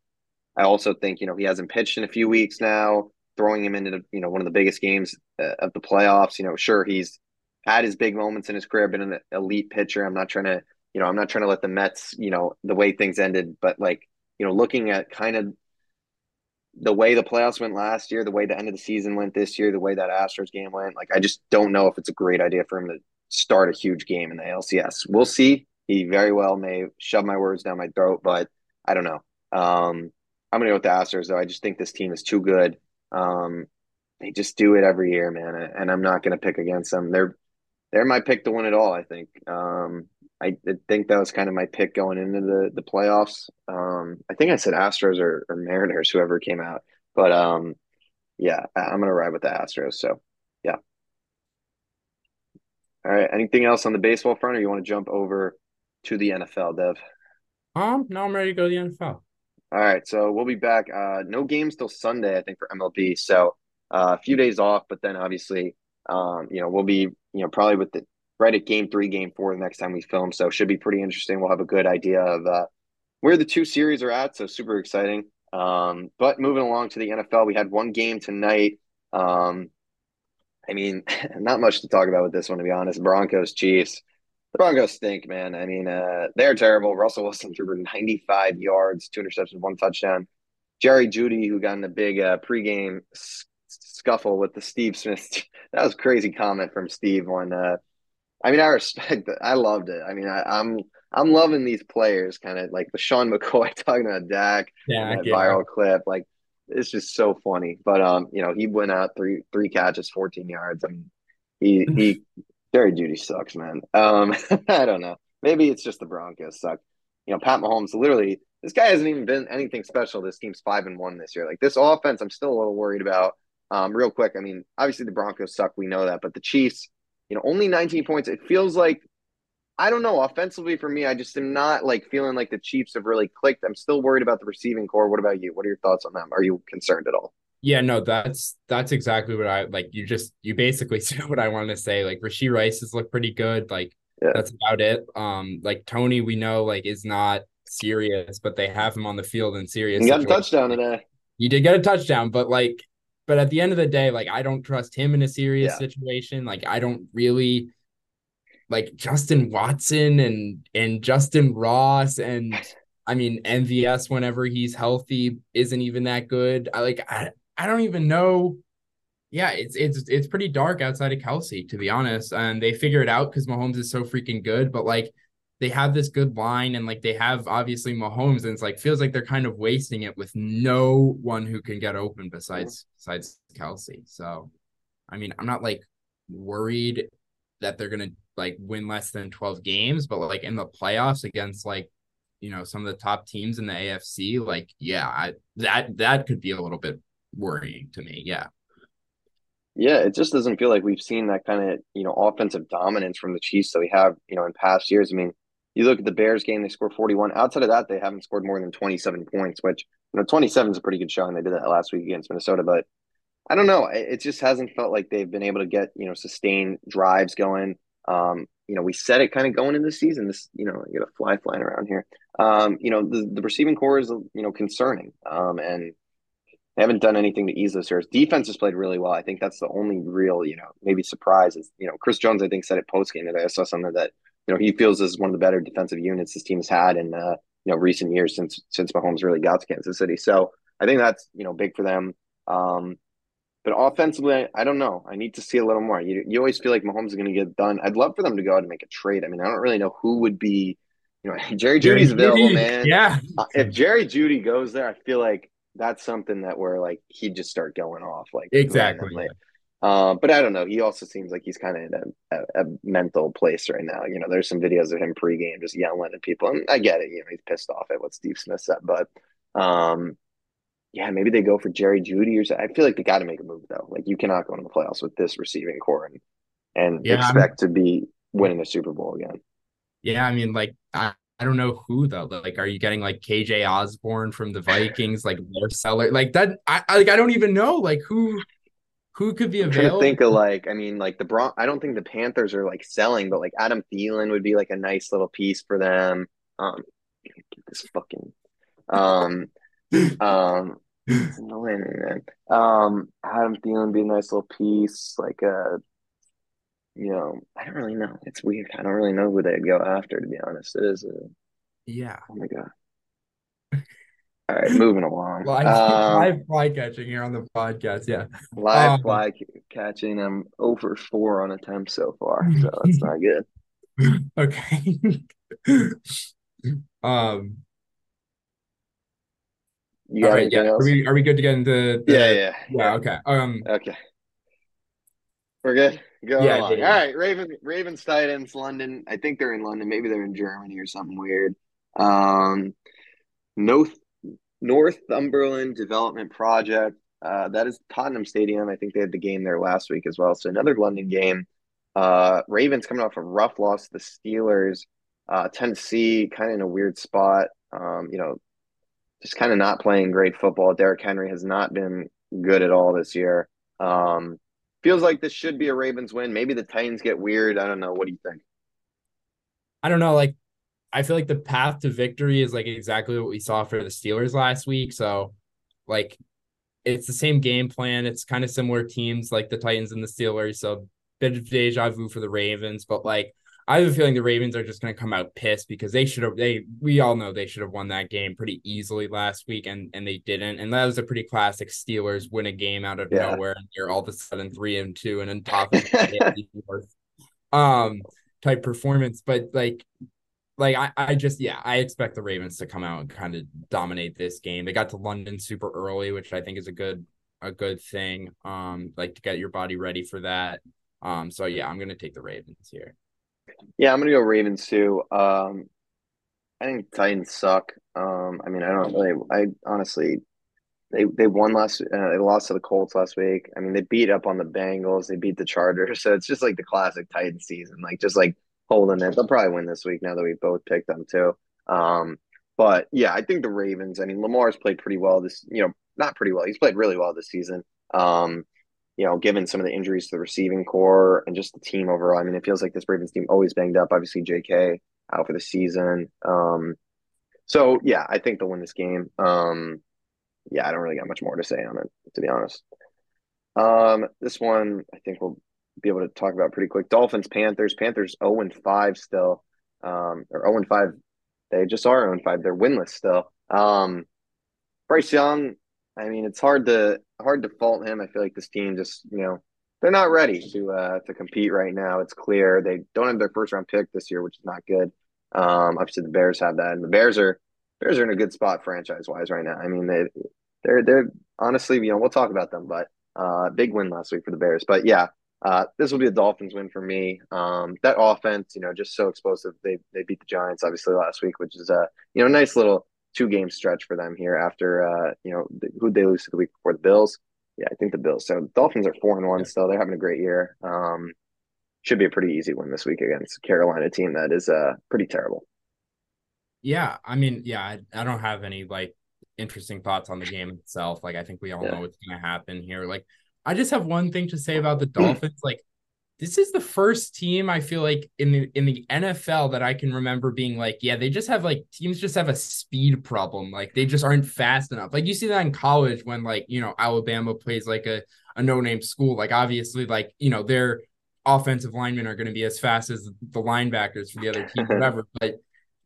I also think, you know, he hasn't pitched in a few weeks now, throwing him into, you know, one of the biggest games uh, of the playoffs. You know, sure, he's had his big moments in his career, been an elite pitcher. I'm not trying to you know, I'm not trying to let the Mets, you know, the way things ended, but like, you know, looking at kind of the way the playoffs went last year, the way the end of the season went this year, the way that Astros game went, like I just don't know if it's a great idea for him to start a huge game in the LCS. We'll see. He very well may shove my words down my throat, but I don't know. Um, I'm gonna go with the Astros though. I just think this team is too good. Um, they just do it every year, man, and I'm not gonna pick against them. They're they're my pick to win it all. I think. Um, I think that was kind of my pick going into the the playoffs. Um, I think I said Astros or, or Mariners, whoever came out. But um, yeah, I'm gonna ride with the Astros. So yeah. All right. Anything else on the baseball front, or you want to jump over to the NFL, Dev? Um, no, I'm ready to go to the NFL. All right, so we'll be back. Uh, no games till Sunday, I think, for MLB. So uh, a few days off, but then obviously, um, you know, we'll be, you know, probably with the right at game three, game four the next time we film. So should be pretty interesting. We'll have a good idea of uh, where the two series are at. So super exciting. Um, but moving along to the NFL, we had one game tonight. Um, I mean, not much to talk about with this one, to be honest. Broncos, Chiefs. The Broncos stink, man. I mean, uh, they're terrible. Russell Wilson threw for 95 yards, two interceptions, one touchdown. Jerry Jeudy, who got in the big uh, pregame scuffle with the Steve Smith. that was crazy comment from Steve on uh, I mean, I respect it. I loved it. I mean, I, am I'm, I'm loving these players, kind of like the Sean McCoy talking about Dak, yeah, that viral it. clip. Like, it's just so funny. But um, you know, he went out three three catches, 14 yards. I mean, he he Jerry Jeudy sucks, man. Um, I don't know. Maybe it's just the Broncos suck. You know, Pat Mahomes literally this guy hasn't even been anything special. This team's five and one this year. Like this offense, I'm still a little worried about. Um, real quick, I mean, obviously the Broncos suck. We know that, but the Chiefs you know, only 19 points. It feels like I don't know. Offensively, for me, I just am not like feeling like the Chiefs have really clicked. I'm still worried about the receiving core. What about you? What are your thoughts on them? Are you concerned at all? Yeah, no, that's that's exactly what I like. You just you basically said what I wanted to say. Like Rashee Rice has looked pretty good. Like yeah. that's about it. Um, like Tony, we know like is not serious, but they have him on the field in serious. He got a touchdown today. He did get a touchdown, but like, but at the end of the day, like I don't trust him in a serious yeah. situation. Like I don't really like Justin Watson and and Justin Ross and I mean MVS whenever he's healthy isn't even that good. I like I I don't even know. Yeah, it's it's it's pretty dark outside of Kelce to be honest. And they figure it out because Mahomes is so freaking good. But like they have this good line and like they have obviously Mahomes, and it's like feels like they're kind of wasting it with no one who can get open besides mm-hmm. besides Kelce. So I mean, I'm not like worried that they're gonna like win less than 12 games, but like in the playoffs against like you know some of the top teams in the AFC, like yeah, I, that that could be a little bit worrying to me. Yeah. Yeah, it just doesn't feel like we've seen that kind of, you know, offensive dominance from the Chiefs that we have, you know, in past years. I mean, you look at the Bears game, they scored 41. Outside of that, they haven't scored more than 27 points, which, you know, 27 is a pretty good showing. They did that last week against Minnesota, but I don't know. It just hasn't felt like they've been able to get, you know, sustained drives going. Um, you know, we said it kind of going into the season. This, you know, you got a fly flying around here. Um, you know, the, the receiving core is, you know, concerning. Um, and they haven't done anything to ease those errors. Defense has played really well. I think that's the only real, you know, maybe surprise is, you know, Chris Jones, I think, said it post game today. I saw something that, you know, he feels is one of the better defensive units this team has had in, uh, you know, recent years since since Mahomes really got to Kansas City. So I think that's, you know, big for them. Um, but offensively, I, I don't know. I need to see a little more. You, you always feel like Mahomes is going to get done. I'd love for them to go out and make a trade. I mean, I don't really know who would be, you know, Jerry Jeudy's available, man. Yeah. Uh, if Jerry Jeudy goes there, I feel like that's something that where like he'd just start going off like exactly. Yeah. Uh, but I don't know. He also seems like he's kind of in a, a, a, mental place right now. You know, there's some videos of him pregame just yelling at people, and I get it. You know, he's pissed off at what Steve Smith said, but um, yeah, maybe they go for Jerry Jeudy or something. I feel like they got to make a move though. Like you cannot go into the playoffs with this receiving core and and yeah, expect I'm... to be winning a Super Bowl again. Yeah, I mean, like I, I don't know who though. Like, are you getting like KJ Osborn from the Vikings, like their seller? Like that, I, I like I don't even know like who who could be available. think of like, I mean, like the Bron. I don't think the Panthers are like selling, but like Adam Thielen would be like a nice little piece for them. Um, get this fucking, um, um, annoying, man. Um, Adam Thielen be a nice little piece, like a uh, you know, I don't really know. It's weird. I don't really know who they'd go after, to be honest. It is a yeah. Oh my god. Right, moving along. live, um, live fly catching here on the podcast. Yeah, live um, fly catching. I'm over four on attempts so far, so that's not good. Okay. um. You all right, yeah. Else? Are we are we good to get into? The, yeah, yeah, yeah. Okay. Um. Okay. We're good. Go yeah, along. All right, Raven, Ravens Titans, London. I think they're in London. Maybe they're in Germany or something weird. Um, North Northumberland Development Project. Uh, that is Tottenham Stadium. I think they had the game there last week as well. So another London game. Uh, Ravens coming off a rough loss to the Steelers. Uh, Tennessee kind of in a weird spot. Um, you know, just kind of not playing great football. Derrick Henry has not been good at all this year. Um, feels like this should be a Ravens win. Maybe the Titans get weird. I don't know. What do you think? I don't know. Like, I feel like the path to victory is like exactly what we saw for the Steelers last week. So, like, it's the same game plan. It's kind of similar teams like the Titans and the Steelers. So, bit of deja vu for the Ravens, but like, I have a feeling the Ravens are just going to come out pissed because they should have. They we all know they should have won that game pretty easily last week, and and they didn't. And that was a pretty classic Steelers win a game out of yeah. nowhere, and you're all of a sudden three and two, and on top of um type performance. But like, like I I just yeah I expect the Ravens to come out and kind of dominate this game. They got to London super early, which I think is a good a good thing. Um, like to get your body ready for that. Um, so yeah, I'm gonna take the Ravens here. Yeah, I'm gonna go Ravens too. Um, I think Titans suck. Um, I mean, I don't really. I honestly, they they won last. Uh, they lost to the Colts last week. I mean, they beat up on the Bengals. They beat the Chargers. So it's just like the classic Titan season. Like just like holding it. They'll probably win this week now that we both picked them too. Um, but yeah, I think the Ravens. I mean, Lamar's played pretty well. This, you know, not pretty well. He's played really well this season. Um, you know, given some of the injuries to the receiving core and just the team overall. I mean, it feels like this Ravens team always banged up. Obviously, J.K. out for the season. Um, so yeah, I think they'll win this game. Um, yeah, I don't really got much more to say on it, to be honest. Um, this one I think we'll be able to talk about pretty quick. Dolphins, Panthers. Panthers 0 and 5 still. Um, or 0 and 5. They just are 0 and 5. They're winless still. Um, Bryce Young, I mean, it's hard to hard to fault him. I feel like this team just, you know, they're not ready to uh to compete right now. It's clear. They don't have their first round pick this year, which is not good. Um, obviously the Bears have that, and the Bears are Bears are in a good spot franchise wise right now. I mean, they they're they're honestly, you know, we'll talk about them, but uh, big win last week for the Bears. But yeah, uh, this will be a Dolphins win for me. Um, that offense, you know, just so explosive. They they beat the Giants obviously last week, which is a you know nice little two game stretch for them here after uh, you know who they lose to the week before the Bills. Yeah, I think the Bills. So Dolphins are four and one yeah. still. They're having a great year. Um, should be a pretty easy win this week against Carolina team that is uh pretty terrible. Yeah, I mean, yeah, I, I don't have any like interesting thoughts on the game itself. Like I think we all yeah. know what's going to happen here. Like I just have one thing to say about the hmm. Dolphins. like this is the first team I feel like in the in the NFL that I can remember being like, yeah, they just have like teams just have a speed problem. Like they just aren't fast enough. Like you see that in college when like, you know, Alabama plays like a, a no-name school. Like obviously, like, you know, their offensive linemen are going to be as fast as the linebackers for the other team, whatever. But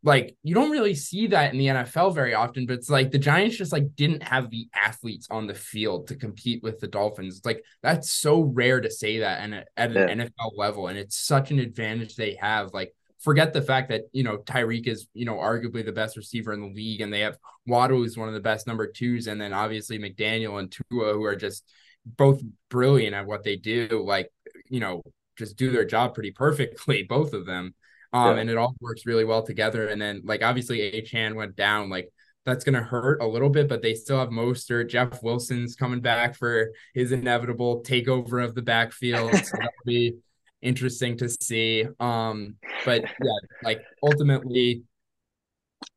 like you don't really see that in the NFL very often, but it's like the Giants just like didn't have the athletes on the field to compete with the Dolphins. It's like that's so rare to say that and at an yeah. NFL level, and it's such an advantage they have. Like forget the fact that you know Tyreek is you know arguably the best receiver in the league, and they have Waddle who's one of the best number twos, and then obviously McDaniel and Tua who are just both brilliant at what they do. Like you know just do their job pretty perfectly, both of them. Um, yeah. and it all works really well together. And then like obviously Achane went down, like that's gonna hurt a little bit, but they still have Mostert. Jeff Wilson's coming back for his inevitable takeover of the backfield. So that'll be interesting to see. Um, but yeah, like ultimately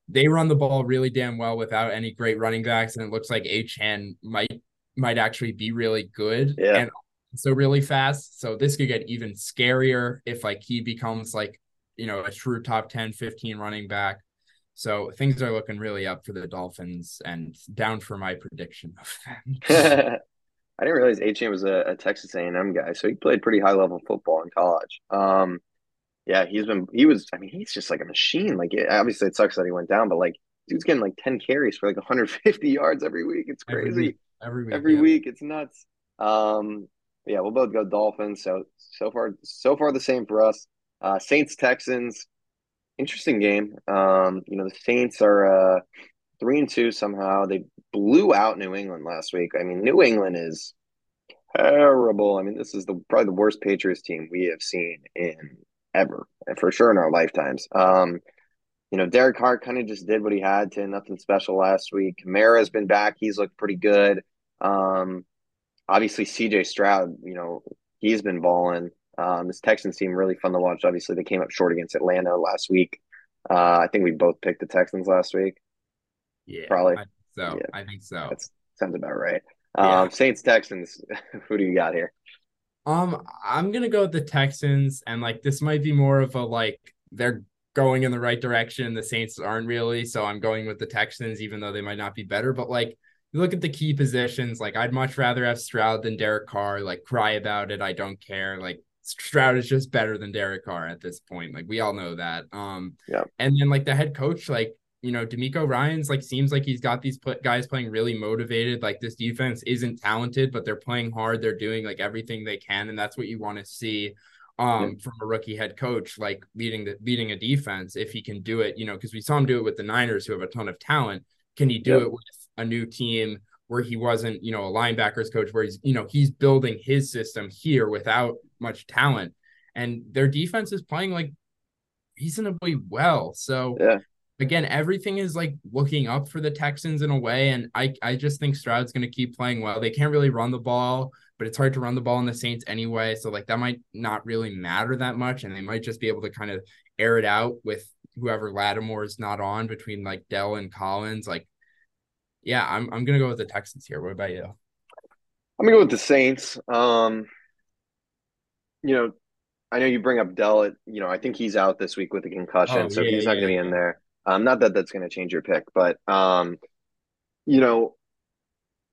they run the ball really damn well without any great running backs, and it looks like Achane might might actually be really good yeah. and so really fast. So this could get even scarier if like he becomes like you know, a true top 10, 15 running back. So things are looking really up for the Dolphins and down for my prediction of them. I didn't realize Achane was a, a, Texas A&M guy, so he played pretty high level football in college. Um, yeah, he's been he was. I mean, he's just like a machine. Like, it, obviously, it sucks that he went down, but like, dude's getting like ten carries for like 150 yards every week. It's crazy. Every week, every week, every yeah. week it's nuts. Um, yeah, we'll both go Dolphins. So so far, so far the same for us. Uh, Saints Texans, interesting game. Um, you know, the Saints are uh, three and two somehow. They blew out New England last week. I mean, New England is terrible. I mean, this is the probably the worst Patriots team we have seen in ever, and for sure in our lifetimes. Um, you know, Derek Carr kind of just did what he had to, nothing special last week. Kamara's been back; he's looked pretty good. Um, obviously, C.J. Stroud, you know, he's been balling. Um, this Texans team really fun to watch. Obviously, they came up short against Atlanta last week. Uh, I think we both picked the Texans last week. Yeah, probably. I so yeah. I think so. That sounds about right. Um, Saints Texans. Who do you got here? Um, I'm gonna go with the Texans, and like this might be more of a like they're going in the right direction. The Saints aren't really, so I'm going with the Texans, even though they might not be better. But like you look at the key positions, like I'd much rather have Stroud than Derek Carr. Like cry about it, I don't care. Like Stroud is just better than Derek Carr at this point. Like we all know that. Um, yeah. And then like the head coach, like you know, DeMeco Ryans like seems like he's got these guys playing really motivated. Like this defense isn't talented, but they're playing hard. They're doing like everything they can, and that's what you want to see um from a rookie head coach, like leading the leading a defense if he can do it. You know, because we saw him do it with the Niners, who have a ton of talent. Can he do it with a new team? Where he wasn't, you know, a linebackers coach, where he's, you know, he's building his system here without much talent. And their defense is playing like reasonably well. So yeah. again, everything is like looking up for the Texans in a way. And I I just think Stroud's gonna keep playing well. They can't really run the ball, but it's hard to run the ball in the Saints anyway. So like that might not really matter that much. And they might just be able to kind of air it out with whoever Lattimore is not on between like Dell and Collins. Like Yeah, I'm I'm gonna go with the Texans here. What about you? I'm gonna go with the Saints. Um, you know, I know you bring up Dell. You know, I think he's out this week with a concussion, Oh so yeah, he's not yeah, going to be in there. Um, not that that's going to change your pick, but um, you know,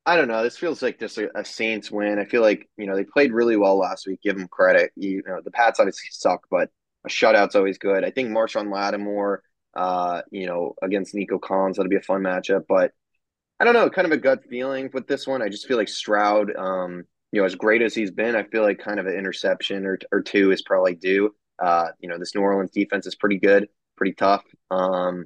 I don't know. This feels like just a, a Saints win. I feel like you know they played really well last week. Give them credit. You know, the Pats obviously suck, but a shutout's always good. I think Marshon Lattimore, uh, you know, against Nico Collins, that'll be a fun matchup. But I don't know, kind of a gut feeling with this one. I just feel like Stroud, um, you know, as great as he's been, I feel like kind of an interception or, or two is probably due. Uh, you know, this New Orleans defense is pretty good, pretty tough. Um,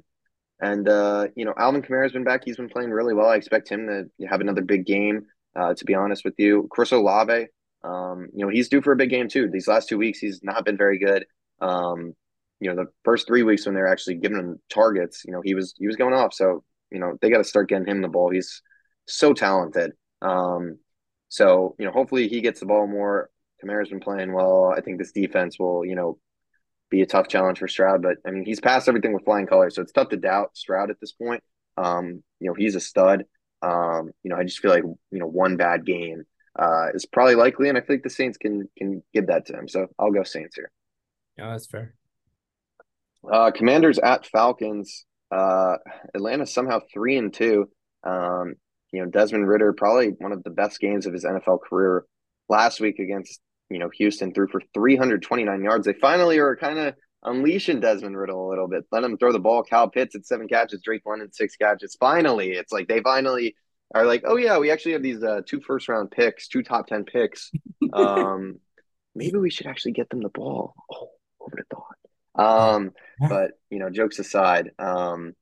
and uh, you know, Alvin Kamara's been back. He's been playing really well. I expect him to have another big game. Uh, to be honest with you, Chris Olave, um, you know, he's due for a big game too. These last two weeks, he's not been very good. Um, you know, the first three weeks when they're actually giving him targets, you know, he was he was going off. So you know, they got to start getting him the ball. He's so talented. Um, so you know, hopefully he gets the ball more. Kamara's been playing well. I think this defense will, you know, be a tough challenge for Stroud. But I mean, he's passed everything with flying colors, so it's tough to doubt Stroud at this point. Um, you know, he's a stud. Um, you know, I just feel like you know one bad game uh, is probably likely, and I think the Saints can can give that to him. So I'll go Saints here. Yeah, that's fair. Uh, Commanders at Falcons. Uh, Atlanta somehow three and two. Um, you know, Desmond Ridder probably one of the best games of his NFL career last week against you know Houston threw for 329 yards. They finally are kind of unleashing Desmond Ridder a little bit, let him throw the ball. Kyle Pitts at seven catches, Drake London six catches. Finally, it's like they finally are like, oh yeah, we actually have these uh, two first round picks, two top ten picks. Um, maybe we should actually get them the ball. Oh, over the thought. Um, but you know, jokes aside, um,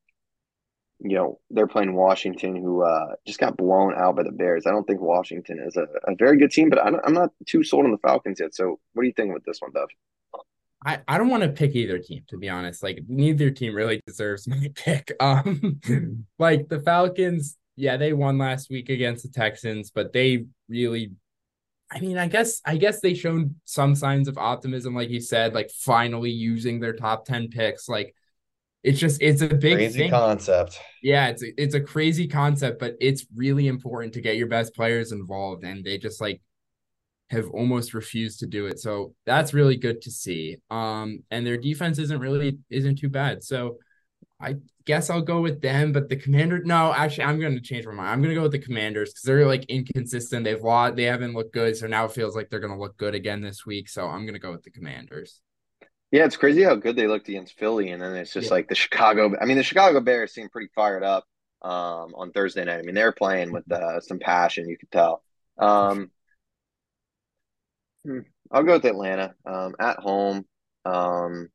you know, they're playing Washington, who uh, just got blown out by the Bears. I don't think Washington is a, a very good team, but I'm, I'm not too sold on the Falcons yet. So, what do you think with this one, Dov? I, I don't want to pick either team, to be honest. Like neither team really deserves my pick. Um like the Falcons, yeah, they won last week against the Texans, but they really I mean, I guess I guess they showed some signs of optimism, like you said, like finally using their top 10 picks. Like it's just it's a big Crazy thing. concept. Yeah, it's a, it's a crazy concept, but it's really important to get your best players involved, and they just like have almost refused to do it. So that's really good to see. Um, and their defense isn't really isn't too bad. So I guess I'll go with them. But the commander, no, actually, I'm going to change my mind. I'm going to go with the commanders because they're like inconsistent. They've lost, they haven't looked good. So now it feels like they're going to look good again this week. So I'm going to go with the commanders. Yeah, it's crazy how good they looked against Philly, and then it's just Yeah. like the Chicago. I mean, the Chicago Bears seem pretty fired up um, on Thursday night. I mean, they're playing with uh, some passion, you could tell. Um, hmm, I'll go with Atlanta um, at home. Um,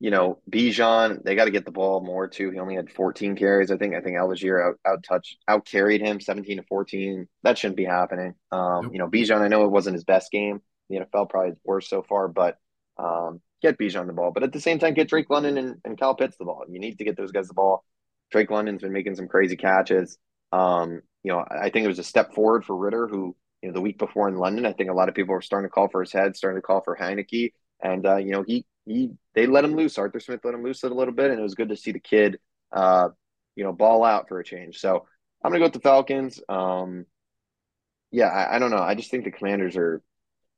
you know, Bijan, they got to get the ball more too. He only had 14 carries. I think I think Allgeier out out touched out carried him 17 to 14. That shouldn't be happening. Um, Nope. you know, Bijan, I know it wasn't his best game. The NFL probably worse so far, but um, get Bijan the ball. But at the same time, get Drake London and, and Kyle Pitts the ball. You need to get those guys the ball. Drake London's been making some crazy catches. Um, you know, I think it was a step forward for Ridder, who, you know, the week before in London, I think a lot of people were starting to call for his head, starting to call for Heinicke. And uh, you know, he he they let him loose. Arthur Smith let him loose a little bit, and it was good to see the kid, uh, you know, ball out for a change. So I'm gonna go with the Falcons. Um, yeah, I, I don't know. I just think the Commanders are.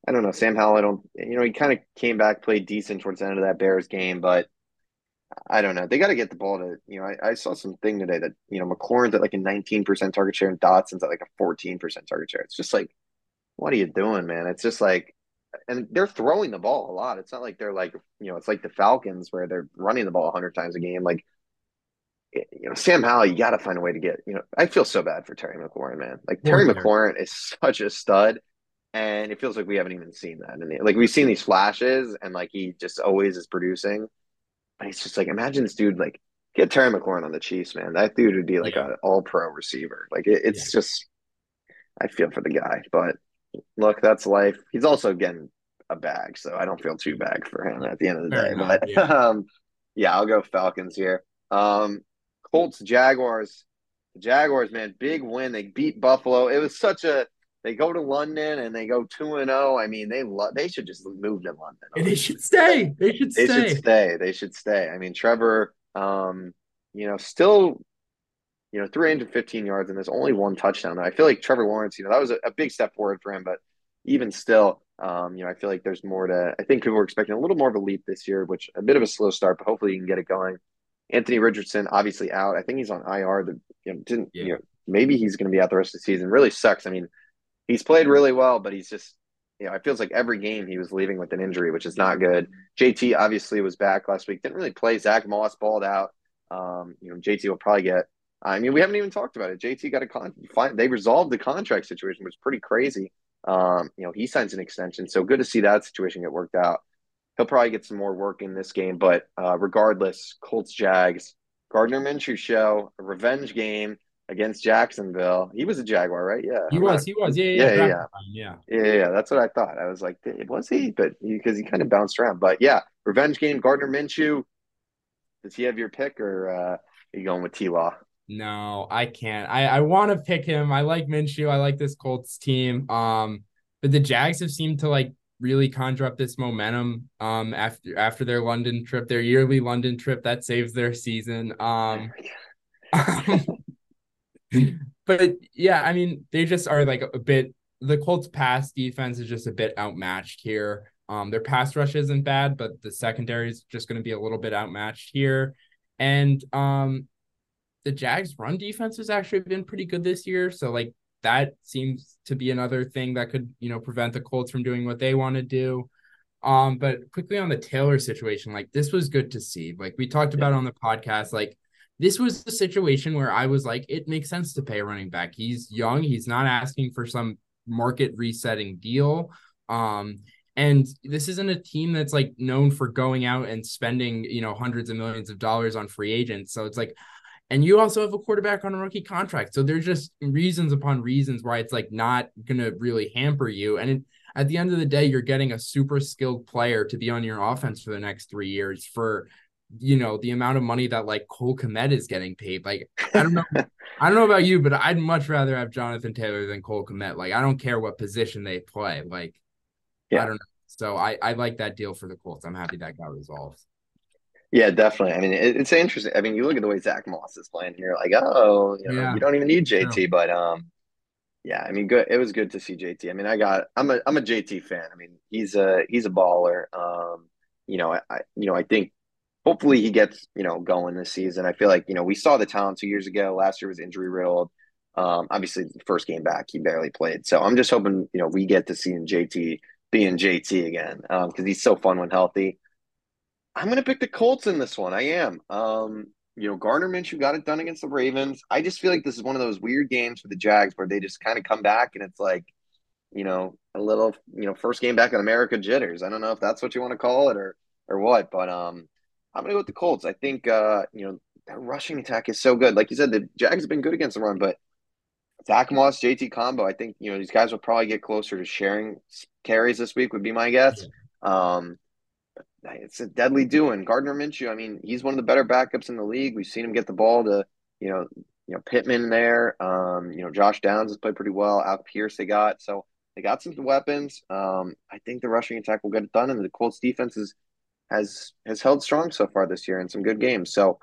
I don't know. Sam Howell. I don't. You know, he kind of came back, played decent towards the end of that Bears game, but I don't know. They got to get the ball to. You know, I, I saw something today that you know McLaurin's at like a 19% target share and Dotson's at like a 14% target share. It's just like, what are you doing, man? It's just like and they're throwing the ball a lot. It's not like they're like you know, it's like the Falcons where they're running the ball hundred times a game. Like you know, Sam Howell, you got to find a way to get. You know, I feel so bad for Terry McLaurin, man. Like Terry Terry. McLaurin is such a stud, and it feels like we haven't even seen that. And like we've seen these flashes, and like he just always is producing. But it's just like imagine this dude like get Terry McLaurin on the Chiefs, man. That dude would be like Yeah. a All Pro receiver. Like it, Yeah. it's just, I feel for the guy, but look, that's life. He's also getting a bag, so I don't feel too bad for him at the end of the Fair day. enough, But yeah. um, yeah, I'll go Falcons here. Um, Colts Jaguars. The Jaguars, man, big win. They beat Buffalo. It was such a. They go to London and they go two and zero. I mean, they lo- they should just move to London. They should stay. They should They stay. should stay. They should stay. I mean, Trevor, um, you know, still you know, 315 yards and there's only one touchdown. I feel like Trevor Lawrence, you know, that was a, a big step forward for him, but even still, um, you know, I feel like there's more to. I think people were expecting a little more of a leap this year, which a bit of a slow start, but hopefully you can get it going. Anthony Richardson, obviously out. I think he's on IR. The you know didn't yeah. you know maybe he's going to be out the rest of the season. Really sucks. I mean, he's played really well, but he's just you know it feels like every game he was leaving with an injury, which is not good. JT obviously was back last week. Didn't really play. Zach Moss balled out. Um, you know JT will probably get. I mean, we haven't even talked about it. JT got a con. They resolved the contract situation, which was pretty crazy. Um, you know, he signs an extension, so good to see that situation get worked out. He'll probably get some more work in this game, but uh, regardless, Colts Jags, Gardner Minshew show, a revenge game against Jacksonville. He was a Jaguar, right? Yeah, he was. He was. Yeah, yeah, yeah, yeah, yeah. yeah, yeah. That's what I thought. I was like, was he? But because he, he, kind of bounced around. But yeah, revenge game. Gardner Minshew. Does he have your pick, or uh, are you going with T Law? No, I can't. I I want to pick him. I like Minshew. I like this Colts team. Um, but the Jags have seemed to like really conjure up this momentum um after after their London trip, their yearly London trip that saves their season. Um, but yeah, I mean, they just are like a bit the Colts pass defense is just a bit outmatched here. Um, their pass rush isn't bad, but the secondary is just going to be a little bit outmatched here. And um, the Jags run defense has actually been pretty good this year. So like that seems to be another thing that could, you know, prevent the Colts from doing what they want to do. Um, but quickly on the Taylor situation, like this was good to see. Like we talked about on the podcast, like this was the situation where I was like, it makes sense to pay a running back. He's young, he's not asking for some market resetting deal. Um, and this isn't a team that's like known for going out and spending, you know, hundreds of millions of dollars on free agents. So it's like and you also have a quarterback on a rookie contract. So there's just reasons upon reasons why it's like not going to really hamper you. And it, at the end of the day, you're getting a super skilled player to be on your offense for the next three years for, you know, the amount of money that like Cole Kmet is getting paid. Like, I don't know. I don't know about you, but I'd much rather have Jonathan Taylor than Cole Kmet. Like, I don't care what position they play. Like, yeah. I don't know. So I, I like that deal for the Colts. I'm happy that got resolved. Yeah, definitely. I mean, it, it's interesting. I mean, you look at the way Zach Moss is playing here, like, oh, you know, yeah. you don't even need JT, yeah. but um, yeah, I mean, good. It was good to see JT. I mean, I got, I'm a, I'm a JT fan. I mean, he's a, he's a baller. Um, you know, I, I you know, I think hopefully he gets, you know, going this season. I feel like, you know, we saw the talent two years ago. Last year was injury riddled. Um, obviously, the first game back, he barely played. So I'm just hoping, you know, we get to see JT being JT again because um, he's so fun when healthy. I'm going to pick the Colts in this one. I am. Um, you know, Gardner Minshew got it done against the Ravens. I just feel like this is one of those weird games for the Jags where they just kind of come back and it's like, you know, a little, you know, first game back in America jitters. I don't know if that's what you want to call it or or what, but um, I'm gonna go with the Colts. I think uh, you know, their rushing attack is so good. Like you said, the Jags have been good against the run, but Zach Moss, JT combo, I think you know these guys will probably get closer to sharing carries this week. Would be my guess. Um, it's a deadly doing. Gardner Minshew, I mean, he's one of the better backups in the league. We've seen him get the ball to, you know, you know, Pittman there. Um, you know, Josh Downs has played pretty well. Al Pierce they got. So they got some weapons. Um, I think the rushing attack will get it done, and the Colts defense is, has has held strong so far this year in some good games. So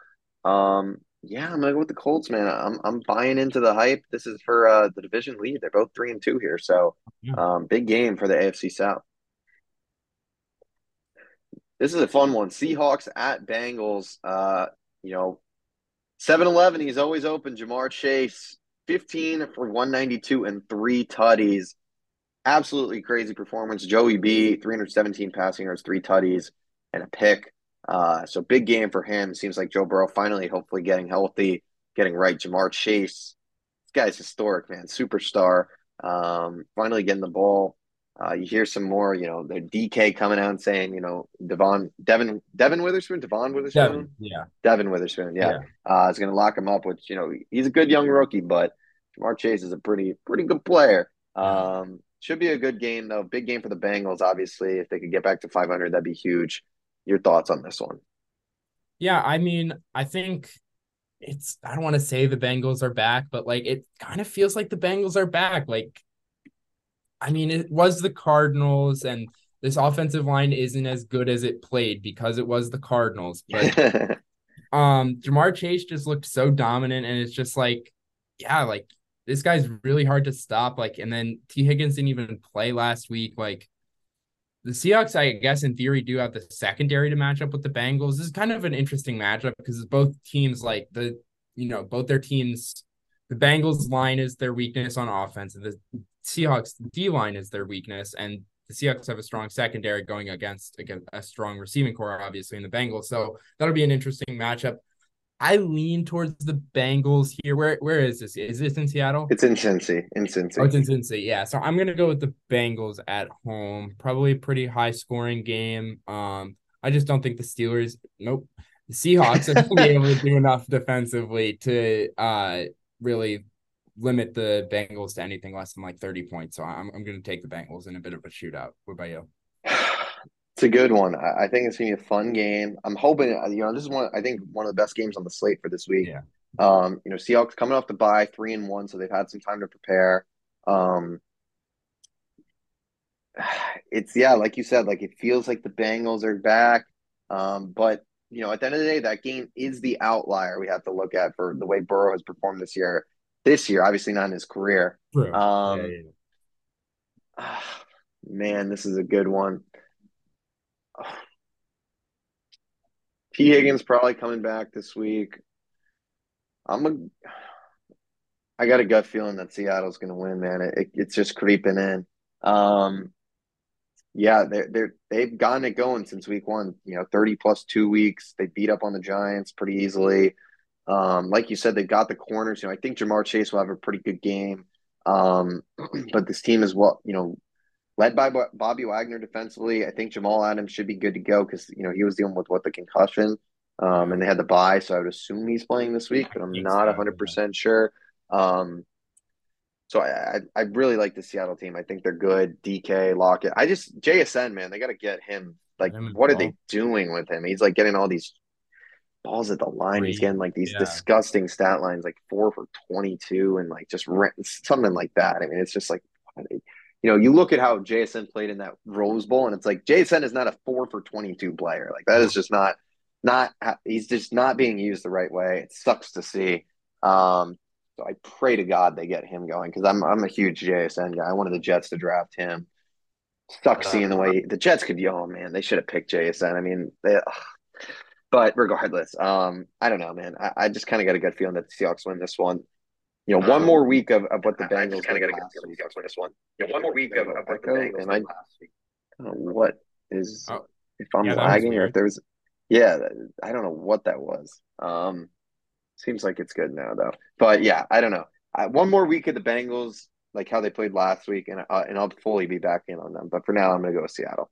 um, yeah, I'm gonna go with the Colts, man. I'm I'm buying into the hype. This is for uh, the division lead. They're both three and two here, so um, big game for the AFC South. This is a fun one. Seahawks at Bengals. Uh, you know, 7-Eleven, he's always open. Ja'Marr Chase, 15 for 192 and three tutties. Absolutely crazy performance. Joey B, 317 passing yards, three tutties, and a pick. Uh, so big game for him. Seems like Joe Burrow finally, hopefully, getting healthy, getting right. Ja'Marr Chase, this guy's historic, man, superstar. Um, finally getting the ball uh, you hear some more, you know, the DK coming out and saying, you know, Devon, Devon, Devon Witherspoon, Devon Witherspoon, Devin, yeah, Devon Witherspoon, yeah, yeah. Uh, is going to lock him up. Which you know, he's a good young rookie, but Ja'Marr Chase is a pretty, pretty good player. Um, should be a good game though. Big game for the Bengals, obviously. If they could get back to 500, that'd be huge. Your thoughts on this one? Yeah, I mean, I think it's. I don't want to say the Bengals are back, but like it kind of feels like the Bengals are back. Like I mean, it was the Cardinals, and this offensive line isn't as good as it played because it was the Cardinals. But Um, Ja'Marr Chase just looked so dominant, and it's just like, yeah, like this guy's really hard to stop. Like, and then Tee Higgins didn't even play last week. Like, the Seahawks, I guess, in theory, do have the secondary to match up with the Bengals. This is kind of an interesting matchup because both teams, like the, you know, both their teams, the Bengals line is their weakness on offense, and the Seahawks D line is their weakness, and the Seahawks have a strong secondary going against again a strong receiving core, obviously, in the Bengals. So that'll be an interesting matchup. I lean towards the Bengals here. Where where is this? Is this in Seattle? It's in Cincy. In Cincy. Oh, it's in Cincy. Yeah. So I'm gonna go with the Bengals at home. Probably a pretty high scoring game. Um, I just don't think the Steelers. Nope. The Seahawks are gonna be able to do enough defensively to uh really limit the Bengals to anything less than like 30 points. So I'm I'm gonna take the Bengals in a bit of a shootout. What about you? It's a good one. I think it's gonna be a fun game. I'm hoping you know this is one. I think one of the best games on the slate for this week. Yeah. Um, you know, Seahawks coming off the bye, three and one, so they've had some time to prepare. Um, it's yeah, like you said, like it feels like the Bengals are back. Um, but you know, at the end of the day, that game is the outlier we have to look at for the way Burrow has performed this year. This year, obviously not in his career. Um, yeah, yeah. man, this is a good one. Tee Higgins probably coming back this week. I'm a. I got a gut feeling that Seattle's going to win, man. It, it, it's just creeping in. Um, yeah, they're they're they've gotten it going since week one. You know, thirty plus two weeks. They beat up on the Giants pretty easily. Um, like you said, they got the corners. You know, I think Ja'Marr Chase will have a pretty good game. Um, but this team is what you know led by Bobby Wagner defensively. I think Jamal Adams should be good to go because you know he was dealing with what the concussion, um, and they had the bye, so I would assume he's playing this week, but I'm not 100 percent sure. Um, so I, I really like the Seattle team. I think they're good. DK Lockett. I just JSN man, they got to get him. Like, what are they doing with him? He's like getting all these balls at the line. He's getting like these yeah. disgusting stat lines, like four for 22, and like just something like that. I mean, it's just like you know, you look at how JSN played in that Rose Bowl, and it's like JSN is not a four for twenty two player. Like that is just not not he's just not being used the right way. It sucks to see. Um, so I pray to God they get him going because I'm I'm a huge JSN guy. I wanted the Jets to draft him. Sucks seeing the way the Jets could be. Oh man, they should have picked JSN. I mean, they, ugh. But regardless, um, I don't know, man. I, I just kind of got a good feeling that the Seahawks win this one you know, one more week of, of what the Bengals kind of got to get the Seahawks win this one. You know, one more week of, of what the Bengals and I, I don't know what is oh, if I'm yeah, lagging or if there's yeah, I don't know what that was. Um, seems like it's good now though. But yeah, I don't know. I, one more week of the Bengals, like how they played last week, and uh, and I'll fully be back in on them. But for now, I'm going to go with Seattle.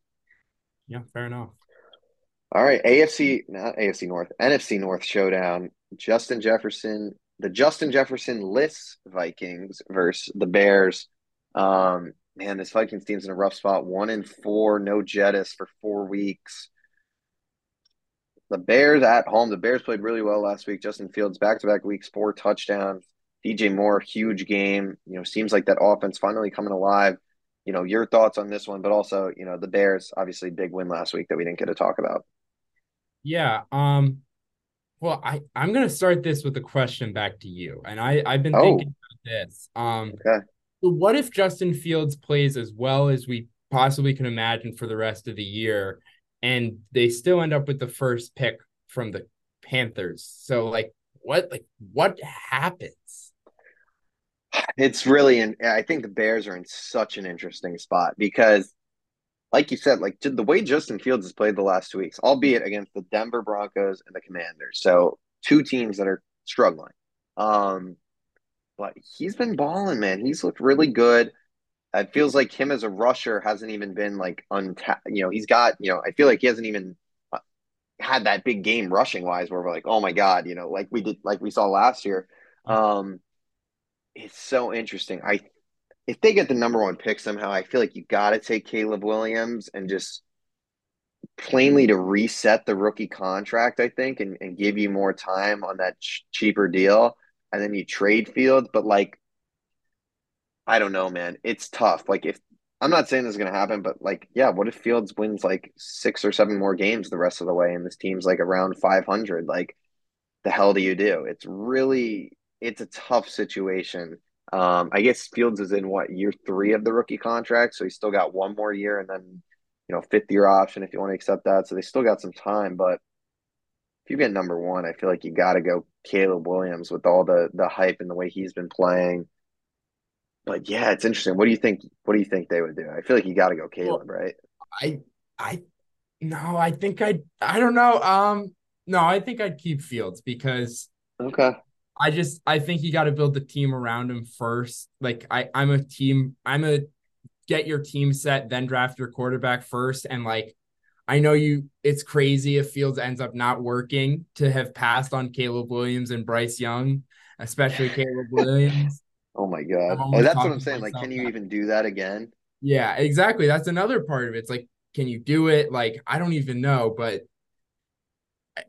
Yeah, fair enough. All right, AFC, not AFC North, NFC North showdown. Justin Jefferson the Justin Jefferson lists Vikings versus the Bears. Um, man, this Vikings team's in a rough spot. One in four, no Jettas for four weeks. The Bears at home. The Bears played really well last week. Justin Fields back to back weeks, four touchdowns. DJ Moore, huge game. You know, seems like that offense finally coming alive. You know, your thoughts on this one, but also, you know, the Bears, obviously big win last week that we didn't get to talk about. Yeah. Um, well, I I'm gonna start this with a question back to you, and I I've been oh. thinking about this. Um, okay. So what if Justin Fields plays as well as we possibly can imagine for the rest of the year, and they still end up with the first pick from the Panthers? So like, what like what happens? It's really, and I think the Bears are in such an interesting spot because like you said, like the way Justin Fields has played the last two weeks, albeit against the Denver Broncos and the Commanders, so two teams that are struggling. Um, but he's been balling, man. He's looked really good. It feels like him as a rusher hasn't even been like untapped. You know, he's got. You know, I feel like he hasn't even uh, had that big game rushing wise where we're like, oh my god, you know, like we did, like we saw last year. Um, it's so interesting. I if they get the number one pick somehow, I feel like you got to take Caleb Williams and just plainly to reset the rookie contract, I think, and, and give you more time on that ch- cheaper deal. And then you trade Fields. But like, I don't know, man. It's tough. Like, if I'm not saying this is going to happen, but like, yeah, what if Fields wins like six or seven more games the rest of the way and this team's like around 500? Like, the hell do you do? It's really it's a tough situation. Um, I guess Fields is in what year three of the rookie contract, so he's still got one more year and then you know fifth year option if you want to accept that. So they still got some time, but if you get number one, I feel like you got to go Caleb Williams with all the the hype and the way he's been playing. But yeah, it's interesting. What do you think? What do you think they would do? I feel like you got to go Caleb, well, right? I I no, I think I I don't know. Um, no, I think I'd keep Fields because okay. I just I think you got to build the team around him first. Like I I'm a team I'm a get your team set then draft your quarterback first and like I know you it's crazy if Fields ends up not working to have passed on Caleb Williams and Bryce Young, especially Caleb Williams. Oh my god. Oh, that's what I'm saying. Like, can you even do that again? Yeah, exactly. That's another part of it. It's like, can you do it? Like, I don't even know, but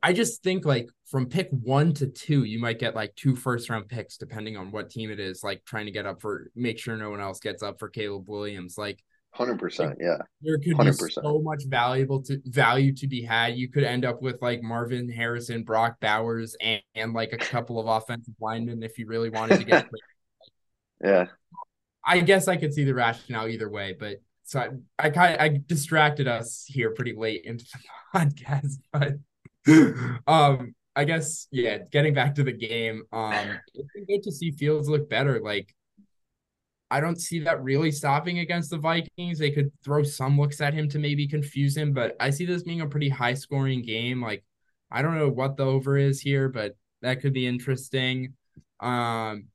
I just think like from pick one to two, you might get like two first round picks depending on what team it is, like trying to get up for make sure no one else gets up for Caleb Williams. Like hundred percent, yeah. There could 100%. be so much valuable to value to be had. You could end up with like Marvin Harrison, Brock Bowers, and, and like a couple of offensive linemen if you really wanted to get. yeah. I guess I could see the rationale either way, but so I, I kind of I distracted us here pretty late into the podcast, but um, I guess yeah. Getting back to the game, um, it's been good to see Fields look better. Like, I don't see that really stopping against the Vikings. They could throw some looks at him to maybe confuse him, but I see this being a pretty high scoring game. Like, I don't know what the over is here, but that could be interesting. Um,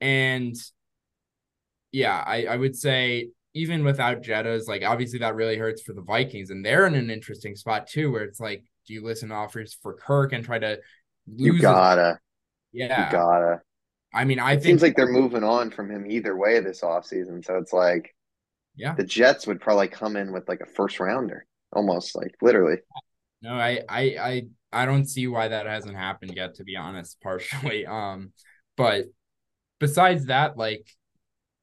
and yeah, I I would say even without Jettas, like obviously that really hurts for the Vikings, and they're in an interesting spot too, where it's like do you listen to offers for Kirk and try to You gotta. Yeah. You gotta. I mean, I it think seems like they're moving on from him either way this offseason. So it's like yeah. The Jets would probably come in with like a first rounder. Almost like literally. No, I I I I don't see why that hasn't happened yet, to be honest, partially. Um, but besides that, like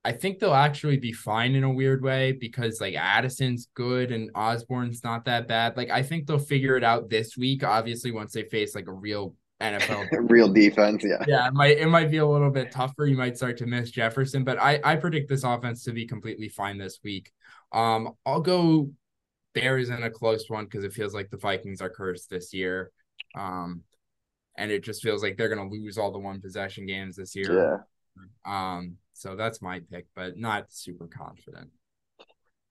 I think they'll actually be fine in a weird way because like Addison's good and Osborn's not that bad. Like I think they'll figure it out this week. Obviously, once they face like a real NFL real defense, yeah, yeah, it might it might be a little bit tougher. You might start to miss Jefferson, but I I predict this offense to be completely fine this week. Um, I'll go Bears in a close one because it feels like the Vikings are cursed this year. Um, and it just feels like they're gonna lose all the one possession games this year. Yeah. Um, so that's my pick, but not super confident.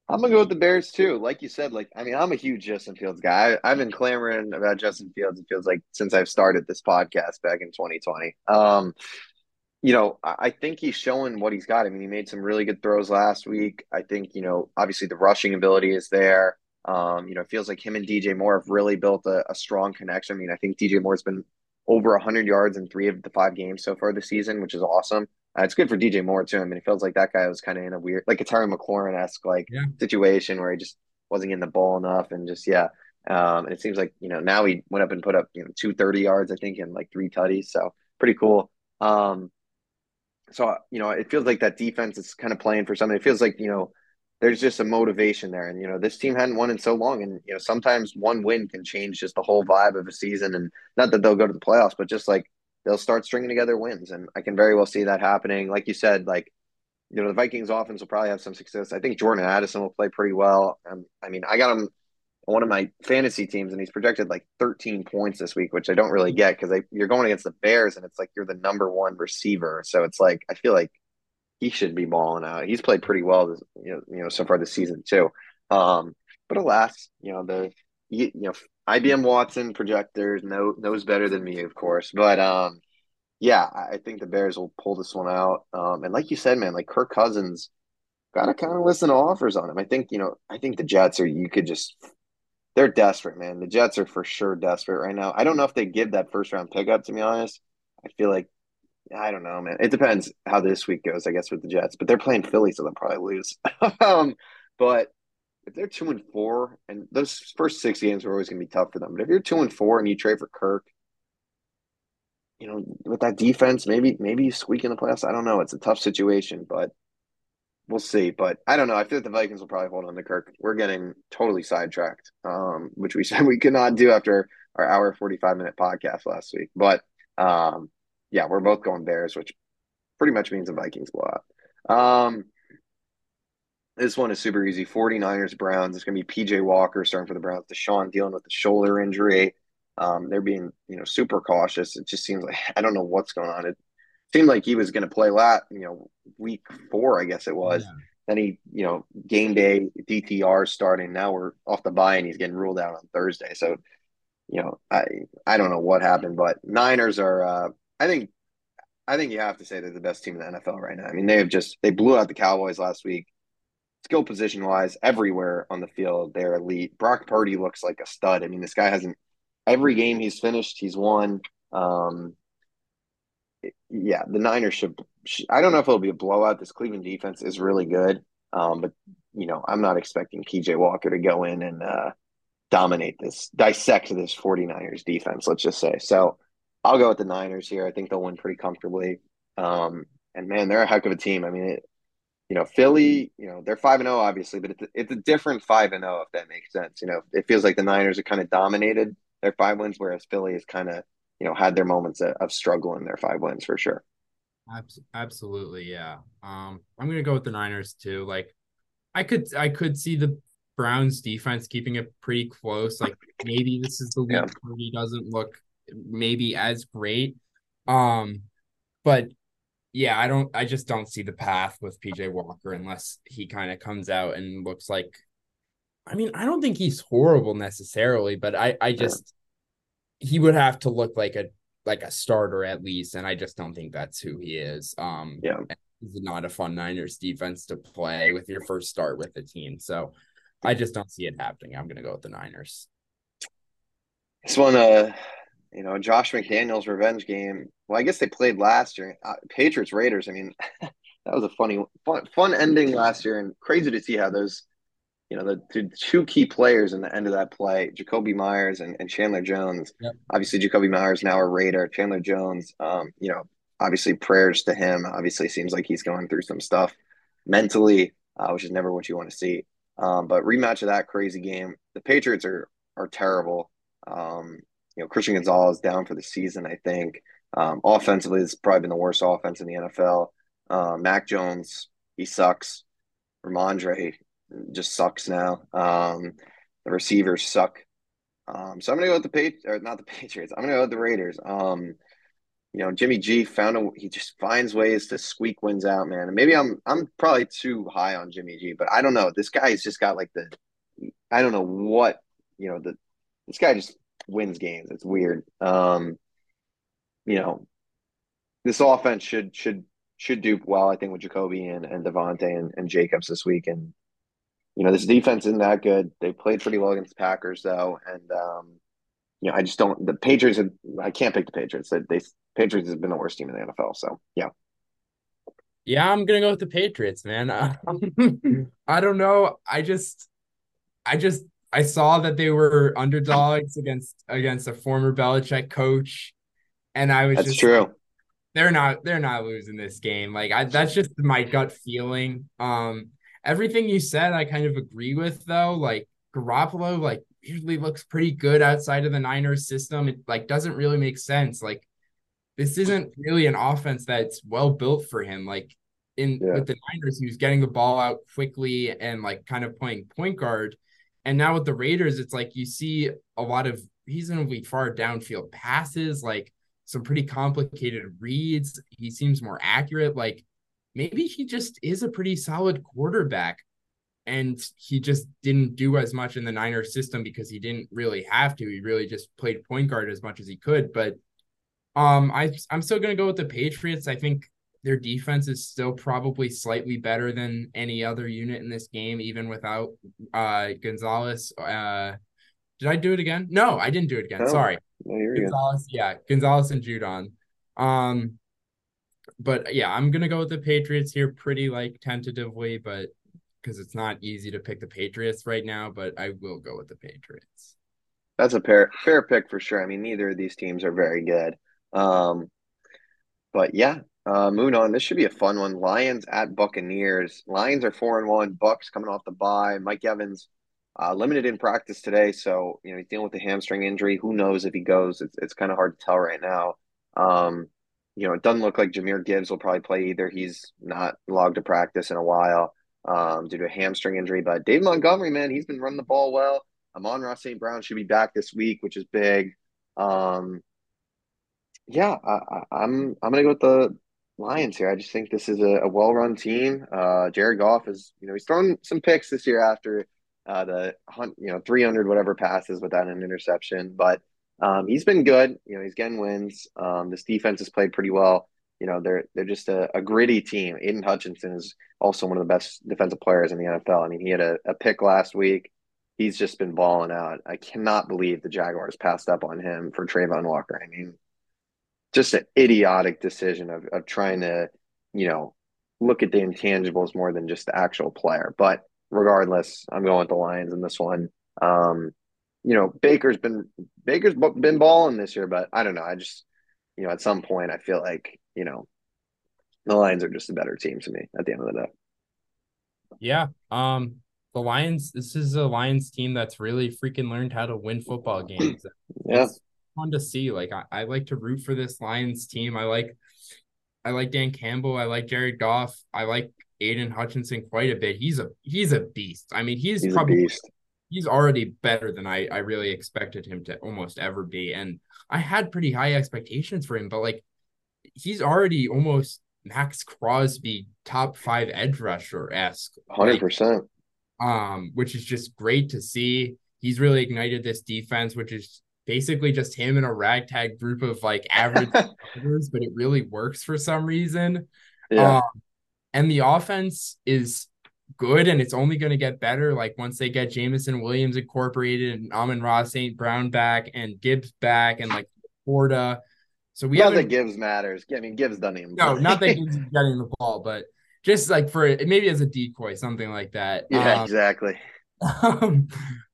I'm gonna go with the Bears too. Like you said, like I mean, I'm a huge Justin Fields guy. I, have been clamoring about Justin Fields. It feels like since I've started this podcast back in 2020. Um, you know, I think he's showing what he's got. I mean, he made some really good throws last week. I think you know, obviously the rushing ability is there. Um, you know, it feels like him and DJ Moore have really built a, a strong connection. I mean, I think DJ Moore's been over 100 yards in three of the five games so far this season, which is awesome. Uh, it's good for DJ Moore too. I mean, it feels like that guy was kind of in a weird, like a Terry McLaurin esque like yeah. situation where he just wasn't getting the ball enough, and just yeah. Um, and it seems like you know now he went up and put up you know two thirty yards I think and like three tutties, so pretty cool. Um, so you know it feels like that defense is kind of playing for something. It feels like you know there's just a motivation there, and you know this team hadn't won in so long, and you know sometimes one win can change just the whole vibe of a season, and not that they'll go to the playoffs, but just like they'll start stringing together wins, and I can very well see that happening. Like you said, like you know the Vikings offense will probably have some success. I think Jordan Addison will play pretty well. Um, I mean, I got him on one of my fantasy teams, and he's projected like 13 points this week, which I don't really get because you're going against the Bears, and it's like you're the number one receiver, so it's like I feel like he should be balling out. He's played pretty well, this, you know, you know, so far this season too. Um, but alas, you know the you, you know IBM Watson projectors know knows better than me, of course. But um, yeah, I think the Bears will pull this one out. Um, and like you said, man, like Kirk Cousins, gotta kind of listen to offers on him. I think you know, I think the Jets are. You could just they're desperate, man. The Jets are for sure desperate right now. I don't know if they give that first round pickup. To be honest, I feel like I don't know, man. It depends how this week goes, I guess, with the Jets. But they're playing Philly, so they'll probably lose. um, but if they're two and four, and those first six games are always going to be tough for them. But if you're two and four and you trade for Kirk, you know, with that defense, maybe maybe you squeak in the playoffs. I don't know. It's a tough situation, but we'll see. But I don't know. I feel like the Vikings will probably hold on to Kirk. We're getting totally sidetracked, um, which we said we could not do after our hour forty five minute podcast last week. But um, yeah, we're both going Bears, which pretty much means the Vikings blow out. Um, this one is super easy. 49ers, Browns. It's going to be PJ Walker starting for the Browns. Deshaun dealing with the shoulder injury. Um, they're being, you know, super cautious. It just seems like I don't know what's going on. It seemed like he was going to play lat, you know, week four, I guess it was. Yeah. Then he, you know, game day DTR starting. Now we're off the bye and he's getting ruled out on Thursday. So, you know, I I don't know what happened, but Niners are. Uh, I think I think you have to say they're the best team in the NFL right now. I mean, they have just they blew out the Cowboys last week skill position wise, everywhere on the field, they're elite. Brock Purdy looks like a stud. I mean, this guy hasn't every game he's finished, he's won. Um, yeah, the Niners should. I don't know if it'll be a blowout. This Cleveland defense is really good, um, but you know, I'm not expecting PJ Walker to go in and uh, dominate this, dissect this 49ers defense. Let's just say. So, I'll go with the Niners here. I think they'll win pretty comfortably. Um, and man, they're a heck of a team. I mean, it, you know, Philly, you know, they're five and zero, oh, obviously, but it's a, it's a different five and zero, oh, if that makes sense. You know, it feels like the Niners are kind of dominated their five wins, whereas Philly has kind of, you know, had their moments of, of struggle in their five wins for sure. Absolutely, yeah. Um, I'm gonna go with the Niners too. Like, I could, I could see the Browns defense keeping it pretty close. Like, maybe this is the week yeah. where he doesn't look maybe as great. Um, but yeah, I don't I just don't see the path with PJ Walker unless he kind of comes out and looks like I mean, I don't think he's horrible necessarily, but I I just he would have to look like a like a starter at least and I just don't think that's who he is. Um yeah. He's not a fun Niners defense to play with your first start with the team. So I just don't see it happening. I'm going to go with the Niners. This one uh you know, Josh McDaniels revenge game. Well, I guess they played last year. Uh, Patriots Raiders. I mean, that was a funny, fun, fun ending last year, and crazy to see how those, you know, the, the two key players in the end of that play, Jakobi Meyers and, and Chandler Jones. Yep. Obviously, Jakobi Meyers now a Raider. Chandler Jones, um, you know, obviously prayers to him. Obviously, seems like he's going through some stuff mentally, uh, which is never what you want to see. Um, but rematch of that crazy game. The Patriots are are terrible. Um, you know, Christian Gonzalez down for the season, I think. Um, offensively, it's probably been the worst offense in the NFL. Uh, Mac Jones, he sucks. Rhamondre just sucks now. Um, the receivers suck. Um, so I'm gonna go with the Patriots, not the Patriots. I'm gonna go with the Raiders. Um, you know, Jimmy G found a he just finds ways to squeak wins out, man. And maybe I'm I'm probably too high on Jimmy G, but I don't know. This guy's just got like the I don't know what you know the this guy just wins games. It's weird. Um, you know, this offense should should should do well. I think with Jakobi and and Davante and, and Jacobs this week, and you know this defense isn't that good. They played pretty well against the Packers though, and um, you know I just don't. The Patriots. Have, I can't pick the Patriots. They, they Patriots has been the worst team in the NFL. So yeah. Yeah, I'm gonna go with the Patriots, man. I don't know. I just, I just I saw that they were underdogs against against a former Belichick coach, and I was that's just true. they're not they're not losing this game. Like I, that's just my gut feeling. Um, everything you said, I kind of agree with though. Like Garoppolo, like usually looks pretty good outside of the Niners system. It like doesn't really make sense. Like this isn't really an offense that's well built for him. Like in yeah. with the Niners, he was getting the ball out quickly and like kind of playing point guard and now with the Raiders, it's like you see a lot of reasonably far downfield passes, like some pretty complicated reads. He seems more accurate. Like maybe he just is a pretty solid quarterback. And he just didn't do as much in the Niners system because he didn't really have to. He really just played point guard as much as he could. But um, I I'm still gonna go with the Patriots. I think their defense is still probably slightly better than any other unit in this game, even without uh, Gonzalez. Uh, did I do it again? No, I didn't do it again. Oh, Sorry. No, Gonzalez, good. yeah, Gonzalez and Judon. Um, but yeah, I'm gonna go with the Patriots here, pretty like tentatively, but because it's not easy to pick the Patriots right now, but I will go with the Patriots. That's a fair fair pick for sure. I mean, neither of these teams are very good. Um, but yeah, uh, moving on, this should be a fun one. Lions at Buccaneers. Lions are four and one. Bucks coming off the bye. Mike Evans Uh, limited in practice today, so you know he's dealing with a hamstring injury. Who knows if he goes? It's it's kind of hard to tell right now. Um, you know, it doesn't look like Jahmyr Gibbs will probably play either. He's not logged to practice in a while um, due to a hamstring injury. But Dave Montgomery, man, he's been running the ball well. Amon-Ra St. Brown should be back this week, which is big. Um, yeah, I, am I'm, I'm gonna go with the Lions here. I just think this is a, a well-run team. Uh, Jared Goff is, you know, he's thrown some picks this year after uh, the hunt, you know, 300 whatever passes without an interception, but um, he's been good. You know, he's getting wins. Um, this defense has played pretty well. You know, they're they're just a, a, gritty team. Aidan Hutchinson is also one of the best defensive players in the NFL. I mean, he had a, a pick last week. He's just been balling out. I cannot believe the Jaguars passed up on him for Travon Walker. I mean, just an idiotic decision of, of trying to, you know, look at the intangibles more than just the actual player. But regardless, I'm going with the Lions in this one. Um, you know, Baker's been Baker's been balling this year, but I don't know. I just, you know, at some point, I feel like you know, the Lions are just a better team to me at the end of the day. Yeah. Um, the Lions. This is a Lions team that's really freaking learned how to win football games. yeah. It's fun to see. Like I, I like to root for this Lions team. I like I like Dan Campbell. I like Jared Goff. I like Aidan Hutchinson quite a bit. He's a he's a beast. I mean, he's, he's probably he's already better than I I really expected him to almost ever be. And I had pretty high expectations for him, but like he's already almost Maxx Crosby top five edge rusher esque. Hundred percent. Um, which is just great to see. He's really ignited this defense, which is basically just him and a ragtag group of like average players, but it really works for some reason. Yeah. Um, and the offense is good and it's only going to get better. Like once they get Jameson Williams incorporated and Amon-Ra St. Brown back and Gibbs back and like Porta. So we not that Gibbs matters. I mean, Gibbs doesn't even. No, not that Gibbs getting the ball, but just like for maybe as a decoy, something like that. Yeah, um, exactly. Um,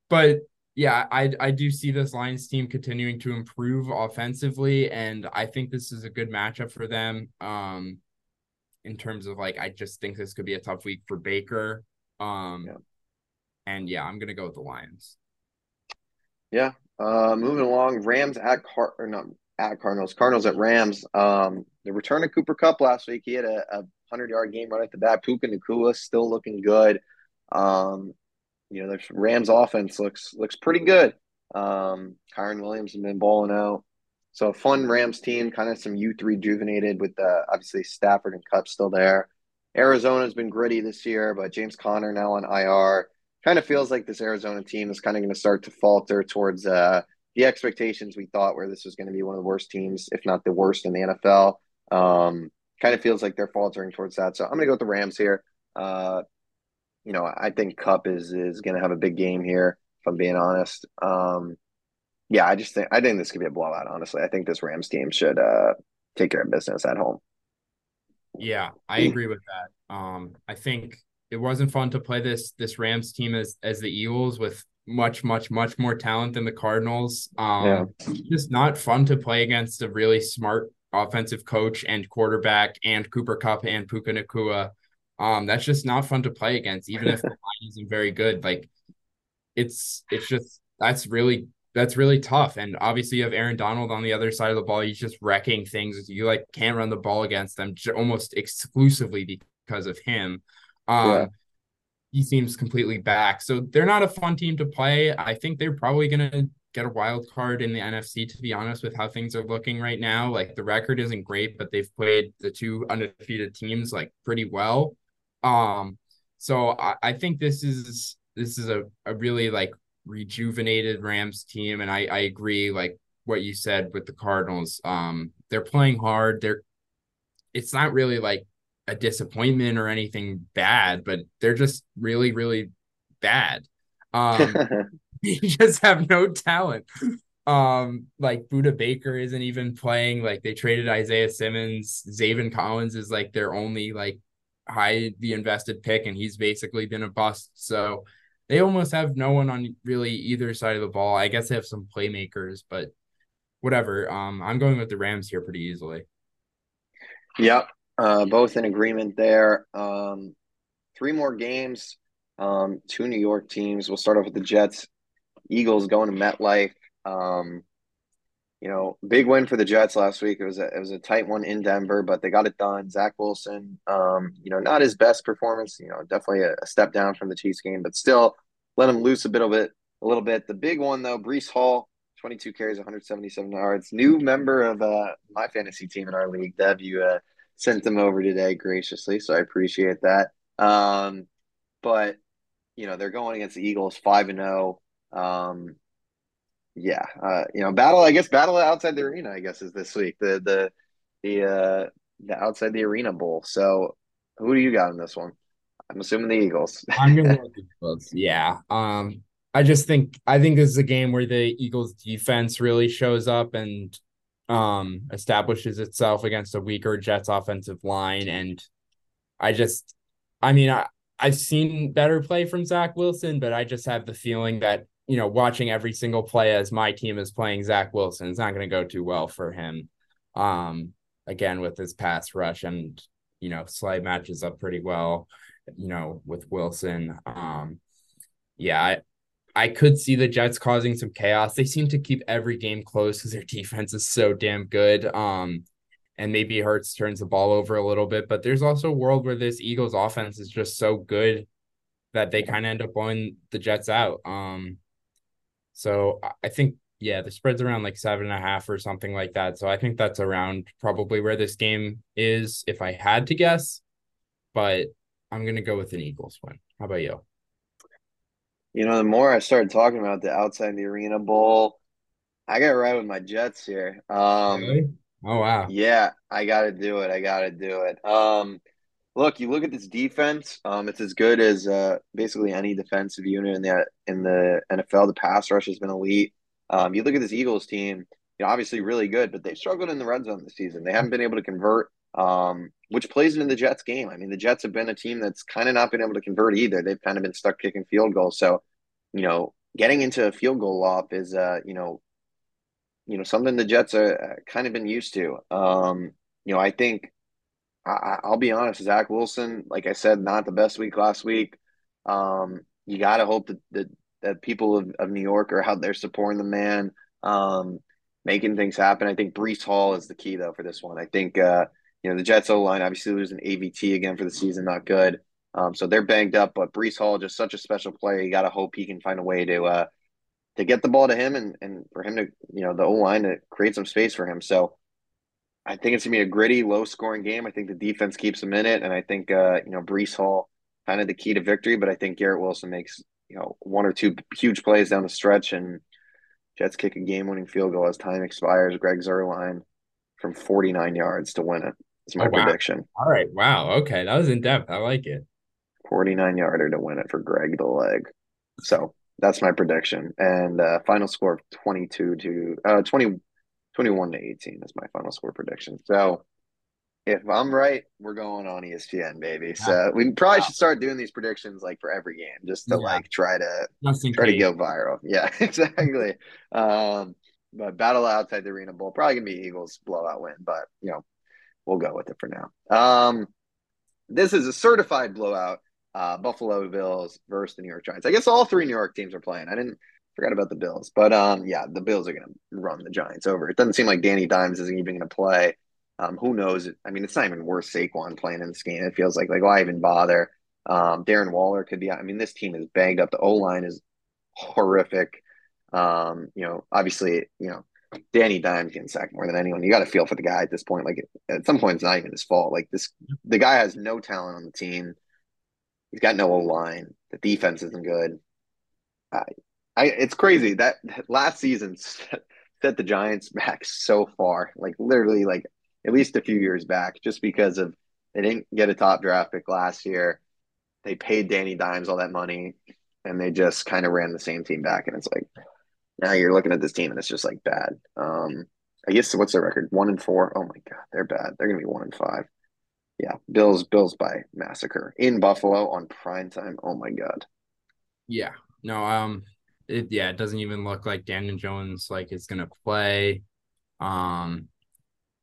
but yeah, I I do see this Lions team continuing to improve offensively, and I think this is a good matchup for them. Um, in terms of like, I just think this could be a tough week for Baker. Um, yeah. and yeah, I'm gonna go with the Lions. Yeah. Uh, moving along, Rams at Car or not at Cardinals, Cardinals at Rams. Um, the return of Cooper Kupp last week, he had a, a hundred yard game right at the bat. Puka Nacua still looking good. Um, you know, the Rams offense looks looks pretty good. Um, Kyren Williams has been balling out. So a fun Rams team, kind of some youth rejuvenated with uh, obviously Stafford and Kupp still there. Arizona's been gritty this year, but James Conner now on IR. Kind of feels like this Arizona team is kind of going to start to falter towards uh, the expectations we thought where this was going to be one of the worst teams, if not the worst in the NFL. Um, kind of feels like they're faltering towards that. So I'm going to go with the Rams here. Uh, you know, I think Kupp is is going to have a big game here. If I'm being honest, um, yeah, I just think I think this could be a blowout. Honestly, I think this Rams team should uh, take care of business at home. Yeah, I agree with that. Um, I think it wasn't fun to play this this Rams team as as the Eagles with much much much more talent than the Cardinals. Um, yeah. just not fun to play against a really smart offensive coach and quarterback and Cooper Kupp and Puka Nacua um, that's just not fun to play against, even if the line isn't very good. Like it's it's just that's really that's really tough. And obviously you have Aaron Donald on the other side of the ball. He's just wrecking things. You like can't run the ball against them almost exclusively because of him. Um yeah. he seems completely back. So they're not a fun team to play. I think they're probably gonna get a wild card in the NFC, to be honest, with how things are looking right now. Like the record isn't great, but they've played the two undefeated teams like pretty well. Um, so I, I think this is this is a, a really like rejuvenated Rams team, and I I agree like what you said with the Cardinals. Um, they're playing hard. They're it's not really like a disappointment or anything bad, but they're just really really bad. Um, you just have no talent. Um, like Budda Baker isn't even playing. Like they traded Isaiah Simmons. Zaven Collins is like their only like high the invested pick, and he's basically been a bust. So they almost have no one on really either side of the ball. I guess they have some playmakers, but whatever. Um, I'm going with the Rams here pretty easily. Yep, uh, both in agreement there. Um, three more games. Um, two New York teams. We'll start off with the Jets. Eagles going to MetLife. Um, you know, big win for the Jets last week. It was a it was a tight one in Denver, but they got it done. Zach Wilson, um, you know, not his best performance. You know, definitely a, a step down from the Chiefs game, but still let him loose a bit of it, a little bit. The big one though, Breece Hall, 22 carries, 177 yards. New member of uh, my fantasy team in our league, Dev. You uh, sent them over today graciously, so I appreciate that. Um, but you know, they're going against the Eagles, five and zero. Oh. Um, yeah, uh, you know, battle. I guess battle outside the arena. I guess is this week the the the uh, the outside the arena bowl. So, who do you got in this one? I'm assuming the Eagles. I'm gonna go the Eagles. Yeah. Um, I just think I think this is a game where the Eagles defense really shows up and um establishes itself against a weaker Jets offensive line. And I just I mean I I've seen better play from Zach Wilson, but I just have the feeling that you know, watching every single play as my team is playing Zach Wilson, it's not going to go too well for him. Um, again, with his pass rush and, you know, Slay matches up pretty well, you know, with Wilson. Um, yeah, I, I could see the Jets causing some chaos. They seem to keep every game close because their defense is so damn good. Um, and maybe Hurts turns the ball over a little bit, but there's also a world where this Eagles offense is just so good that they kind of end up blowing the Jets out. Um, so I think yeah, the spread's around like seven and a half or something like that. So I think that's around probably where this game is if I had to guess. But I'm gonna go with an Eagles win. How about you? You know, the more I started talking about the outside the arena bowl, I got right with my Jets here. Um, really? Oh wow. Yeah, I got to do it. I got to do it. Um, look, you look at this defense. Um, it's as good as uh, basically any defensive unit in the in the NFL. The pass rush has been elite. Um, you look at this Eagles team. You know, obviously really good, but they've struggled in the red zone this season. They haven't been able to convert, um, which plays into the Jets game. I mean, the Jets have been a team that's kind of not been able to convert either. They've kind of been stuck kicking field goals. So, you know, getting into a field goal off is, uh, you know, you know something the Jets are uh, kind of been used to. Um, you know, I think I, will be honest, Zach Wilson, like I said, not the best week last week. Um, you got to hope that, that that people of, of New York are out there supporting the man, um, making things happen. I think Breece Hall is the key though for this one. I think uh, you know the Jets O line obviously losing AVT again for the season, not good. Um, so they're banged up, but Breece Hall just such a special player. You got to hope he can find a way to uh, to get the ball to him and and for him to you know the O line to create some space for him. So I think it's gonna be a gritty, low scoring game. I think the defense keeps them in it, and I think uh, you know Breece Hall kind of the key to victory. But I think Garrett Wilson makes you know one or two huge plays down the stretch, and Jets kick a game winning field goal as time expires. Greg Zuerlein from 49 yards to win it. It's my oh, wow. prediction. All right, wow, okay, that was in depth. I like it. 49 yarder to win it for Greg the leg. So that's my prediction, and uh, final score of 22 to uh 20 21 to 18 is my final score prediction. So if I'm right, we're going on ESPN, baby. So we probably should start doing these predictions like for every game, just to yeah. like try to try to go viral. Yeah, exactly. um, but battle outside the arena bowl probably gonna be Eagles blowout win, but you know we'll go with it for now. Um, this is a certified blowout. Uh, Buffalo Bills versus the New York Giants. I guess all three New York teams are playing. I didn't Forgot about the Bills, but um, yeah, the Bills are going to run the Giants over. It doesn't seem like Danny Dimes isn't even going to play. Um, who knows? I mean, it's not even worth Saquon playing in this game. It feels like like why even bother? Um, Darren Waller could be. I mean, this team is banged up. The O line is horrific. Um, you know, obviously, you know, Danny Dimes getting sacked more than anyone. You got to feel for the guy at this point. Like at some point, it's not even his fault. Like this, the guy has no talent on the team. He's got no O line. The defense isn't good. Uh, I it's crazy that last season set the Giants back so far, like literally like at least a few years back, just because of they didn't get a top draft pick last year. They paid Danny Dimes all that money, and they just kind of ran the same team back. And it's like now you're looking at this team, and it's just like bad. Um, I guess what's their record? One and four. Oh my god, they're bad. They're gonna be one and five. Yeah, Bills, Bills by massacre in Buffalo on prime time. Oh my god. Yeah. No. Um it, yeah, it doesn't even look like Daniel Jones like is gonna play. Um,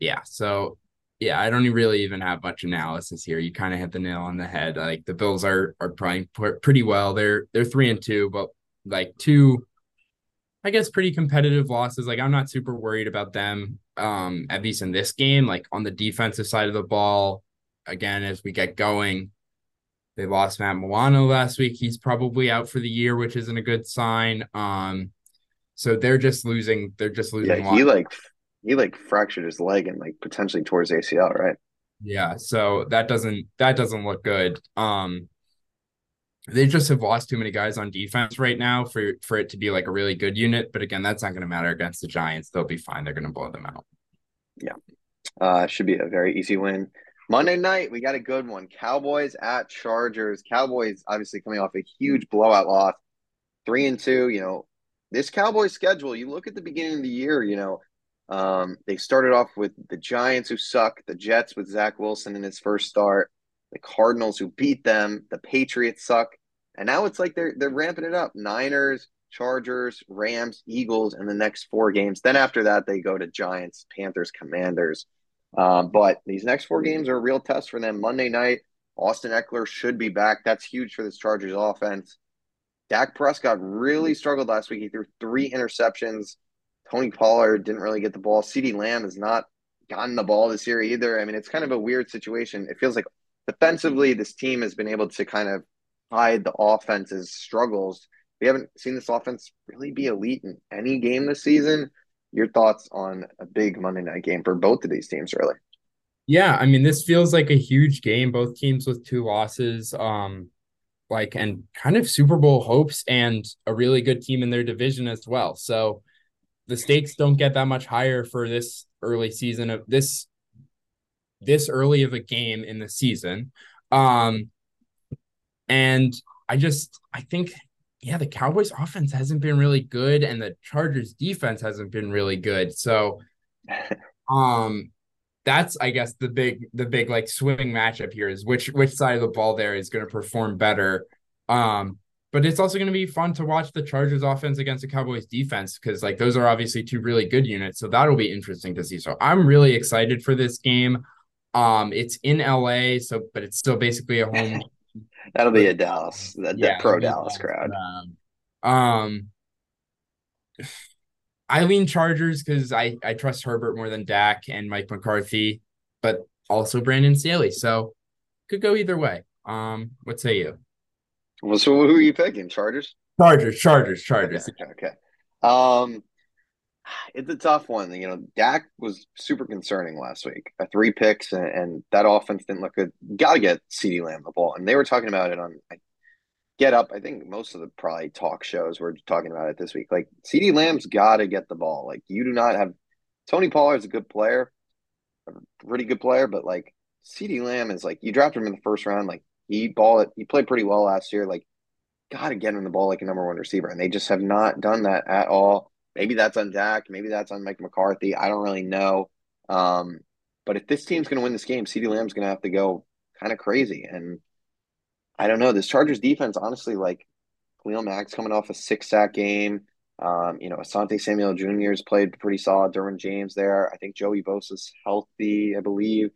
yeah, so yeah, I don't really even have much analysis here. You kind of hit the nail on the head. Like the Bills are are playing pretty well. They're they're three and two, but like two, I guess, pretty competitive losses. Like I'm not super worried about them. Um, at least in this game, like on the defensive side of the ball, again as we get going, they lost Matt Milano last week. He's probably out for the year, which isn't a good sign. Um, so they're just losing. They're just losing. Yeah, he like he like fractured his leg and like potentially tore his ACL, right? Yeah, so that doesn't that doesn't look good. Um they just have lost too many guys on defense right now for for it to be like a really good unit. But again, that's not going to matter against the Giants. They'll be fine. They're going to blow them out. Yeah, uh, should be a very easy win. Monday night, we got a good one. Cowboys at Chargers. Cowboys obviously coming off a huge blowout loss, three and two. You know, this Cowboys schedule. You look at the beginning of the year. You know, um, they started off with the Giants, who suck, the Jets with Zach Wilson in his first start, the Cardinals, who beat them, the Patriots suck, and now it's like they're they're ramping it up. Niners, Chargers, Rams, Eagles, in the next four games. Then after that, they go to Giants, Panthers, Commanders. Um, but these next four games are a real test for them. Monday night, Austin Ekeler should be back. That's huge for this Chargers offense. Dak Prescott really struggled last week. He threw three interceptions. Tony Pollard didn't really get the ball. CeeDee Lamb has not gotten the ball this year either. I mean, it's kind of a weird situation. It feels like defensively, this team has been able to kind of hide the offense's struggles. We haven't seen this offense really be elite in any game this season. Your thoughts on a big Monday night game for both of these teams, really? Yeah, I mean, this feels like a huge game. Both teams with two losses, um, like and kind of Super Bowl hopes, and a really good team in their division as well. So the stakes don't get that much higher for this early season of this this early of a game in the season. Um and I just I think yeah, the Cowboys offense hasn't been really good and the Chargers defense hasn't been really good. So um that's I guess the big the big like swing matchup here is which which side of the ball there is going to perform better. Um but it's also going to be fun to watch the Chargers offense against the Cowboys defense because like those are obviously two really good units. So that'll be interesting to see. So I'm really excited for this game. Um, it's in LA, so but it's still basically a home. that'll be a Dallas, the, yeah, pro Dallas crowd. Um, um, I lean Chargers because I I trust Herbert more than Dak and Mike McCarthy, but also Brandon Staley. So could go either way. Um, what say you? Well, so who are you picking? Chargers? Chargers, Chargers, Chargers. Okay. okay. Um, it's a tough one. You know, Dak was super concerning last week. A three picks, and, and that offense didn't look good. Got to get CeeDee Lamb the ball, and they were talking about it on Get Up. I think most of the probably talk shows were talking about it this week. Like CeeDee Lamb's got to get the ball. Like you do not have Tony Pollard's a good player, a pretty good player, but like CeeDee Lamb is like you drafted him in the first round. Like he ball it. He played pretty well last year. Like, got to get him the ball like a number one receiver, and they just have not done that at all. Maybe that's on Dak. Maybe that's on Mike McCarthy. I don't really know. Um, but if this team's going to win this game, CeeDee Lamb's going to have to go kind of crazy. And I don't know. This Chargers defense, honestly, like Khalil Mack's coming off a six sack game. Um, you know, Asante Samuel Jr. has played pretty solid. Derwin James there. I think Joey Bosa's healthy, I believe.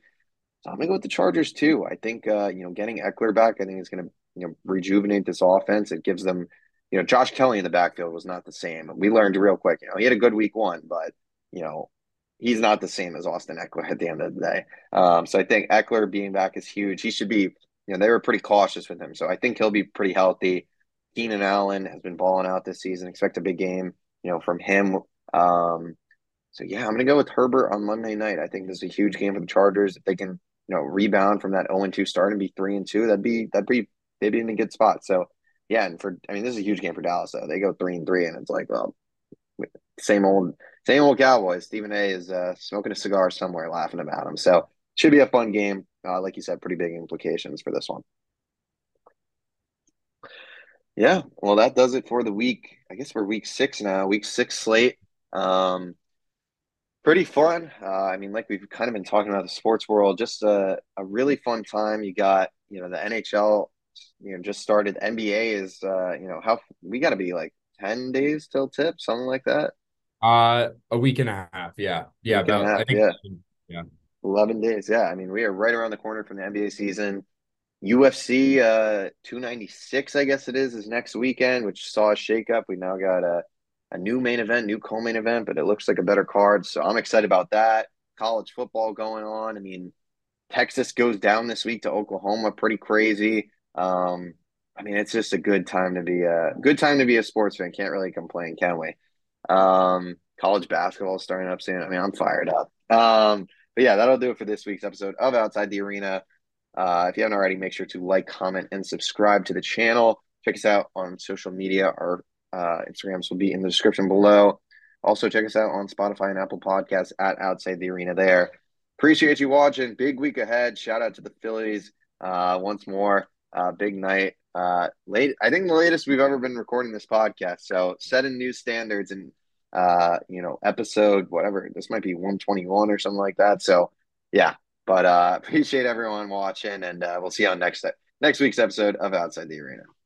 So I'm gonna go with the Chargers too. I think uh, you know getting Ekeler back, I think is gonna you know rejuvenate this offense. It gives them, you know, Josh Kelley in the backfield was not the same. We learned real quick. You know, he had a good week one, but you know he's not the same as Austin Ekeler at the end of the day. Um, so I think Ekeler being back is huge. He should be. You know, they were pretty cautious with him, so I think he'll be pretty healthy. Keenan Allen has been balling out this season. Expect a big game, you know, from him. Um, so yeah, I'm gonna go with Herbert on Monday night. I think this is a huge game for the Chargers. If they can you know, rebound from that 0 2 start and be 3 and 2, that'd be, that'd be, they'd be in a good spot. So, yeah. And for, I mean, this is a huge game for Dallas, though. They go 3 and 3, and it's like, well, same old, same old Cowboys. Stephen A is uh, smoking a cigar somewhere laughing about them. So, should be a fun game. Uh, like you said, pretty big implications for this one. Yeah, well, that does it for the week. I guess we're week six now, week six slate. Um, pretty fun. Uh, I mean, like we've kind of been talking about the sports world, just a, a really fun time. You got, you know, the NHL, you know, just started. NBA is, uh, you know, how we got to be like 10 days till tip, something like that. Uh, a week and a half. Yeah. Yeah. About, half, think, yeah. yeah. 11 days. Yeah. I mean, we are right around the corner from the NBA season. UFC uh 296, I guess it is, is next weekend, which saw a shakeup. We now got a, a new main event, new co-main event, but it looks like a better card. So I'm excited about that. College football going on. I mean, Texas goes down this week to Oklahoma, pretty crazy. Um, I mean, it's just a good time to be a good time to be a sports fan. Can't really complain, can we? Um, college basketball starting up soon. I mean, I'm fired up. Um, but yeah, that'll do it for this week's episode of Outside the Arena. Uh, if you haven't already, make sure to like, comment, and subscribe to the channel. Check us out on social media. Our uh, Instagrams will be in the description below. Also, check us out on Spotify and Apple Podcasts at Outside the Arena there. Appreciate you watching. Big week ahead. Shout out to the Phillies uh, once more. Uh, big night. Uh, late. I think the latest we've ever been recording this podcast. So setting new standards and uh, you know, episode whatever. This might be 121 or something like that. So yeah, but uh, appreciate everyone watching, and uh, we'll see you on next next week's episode of Outside the Arena.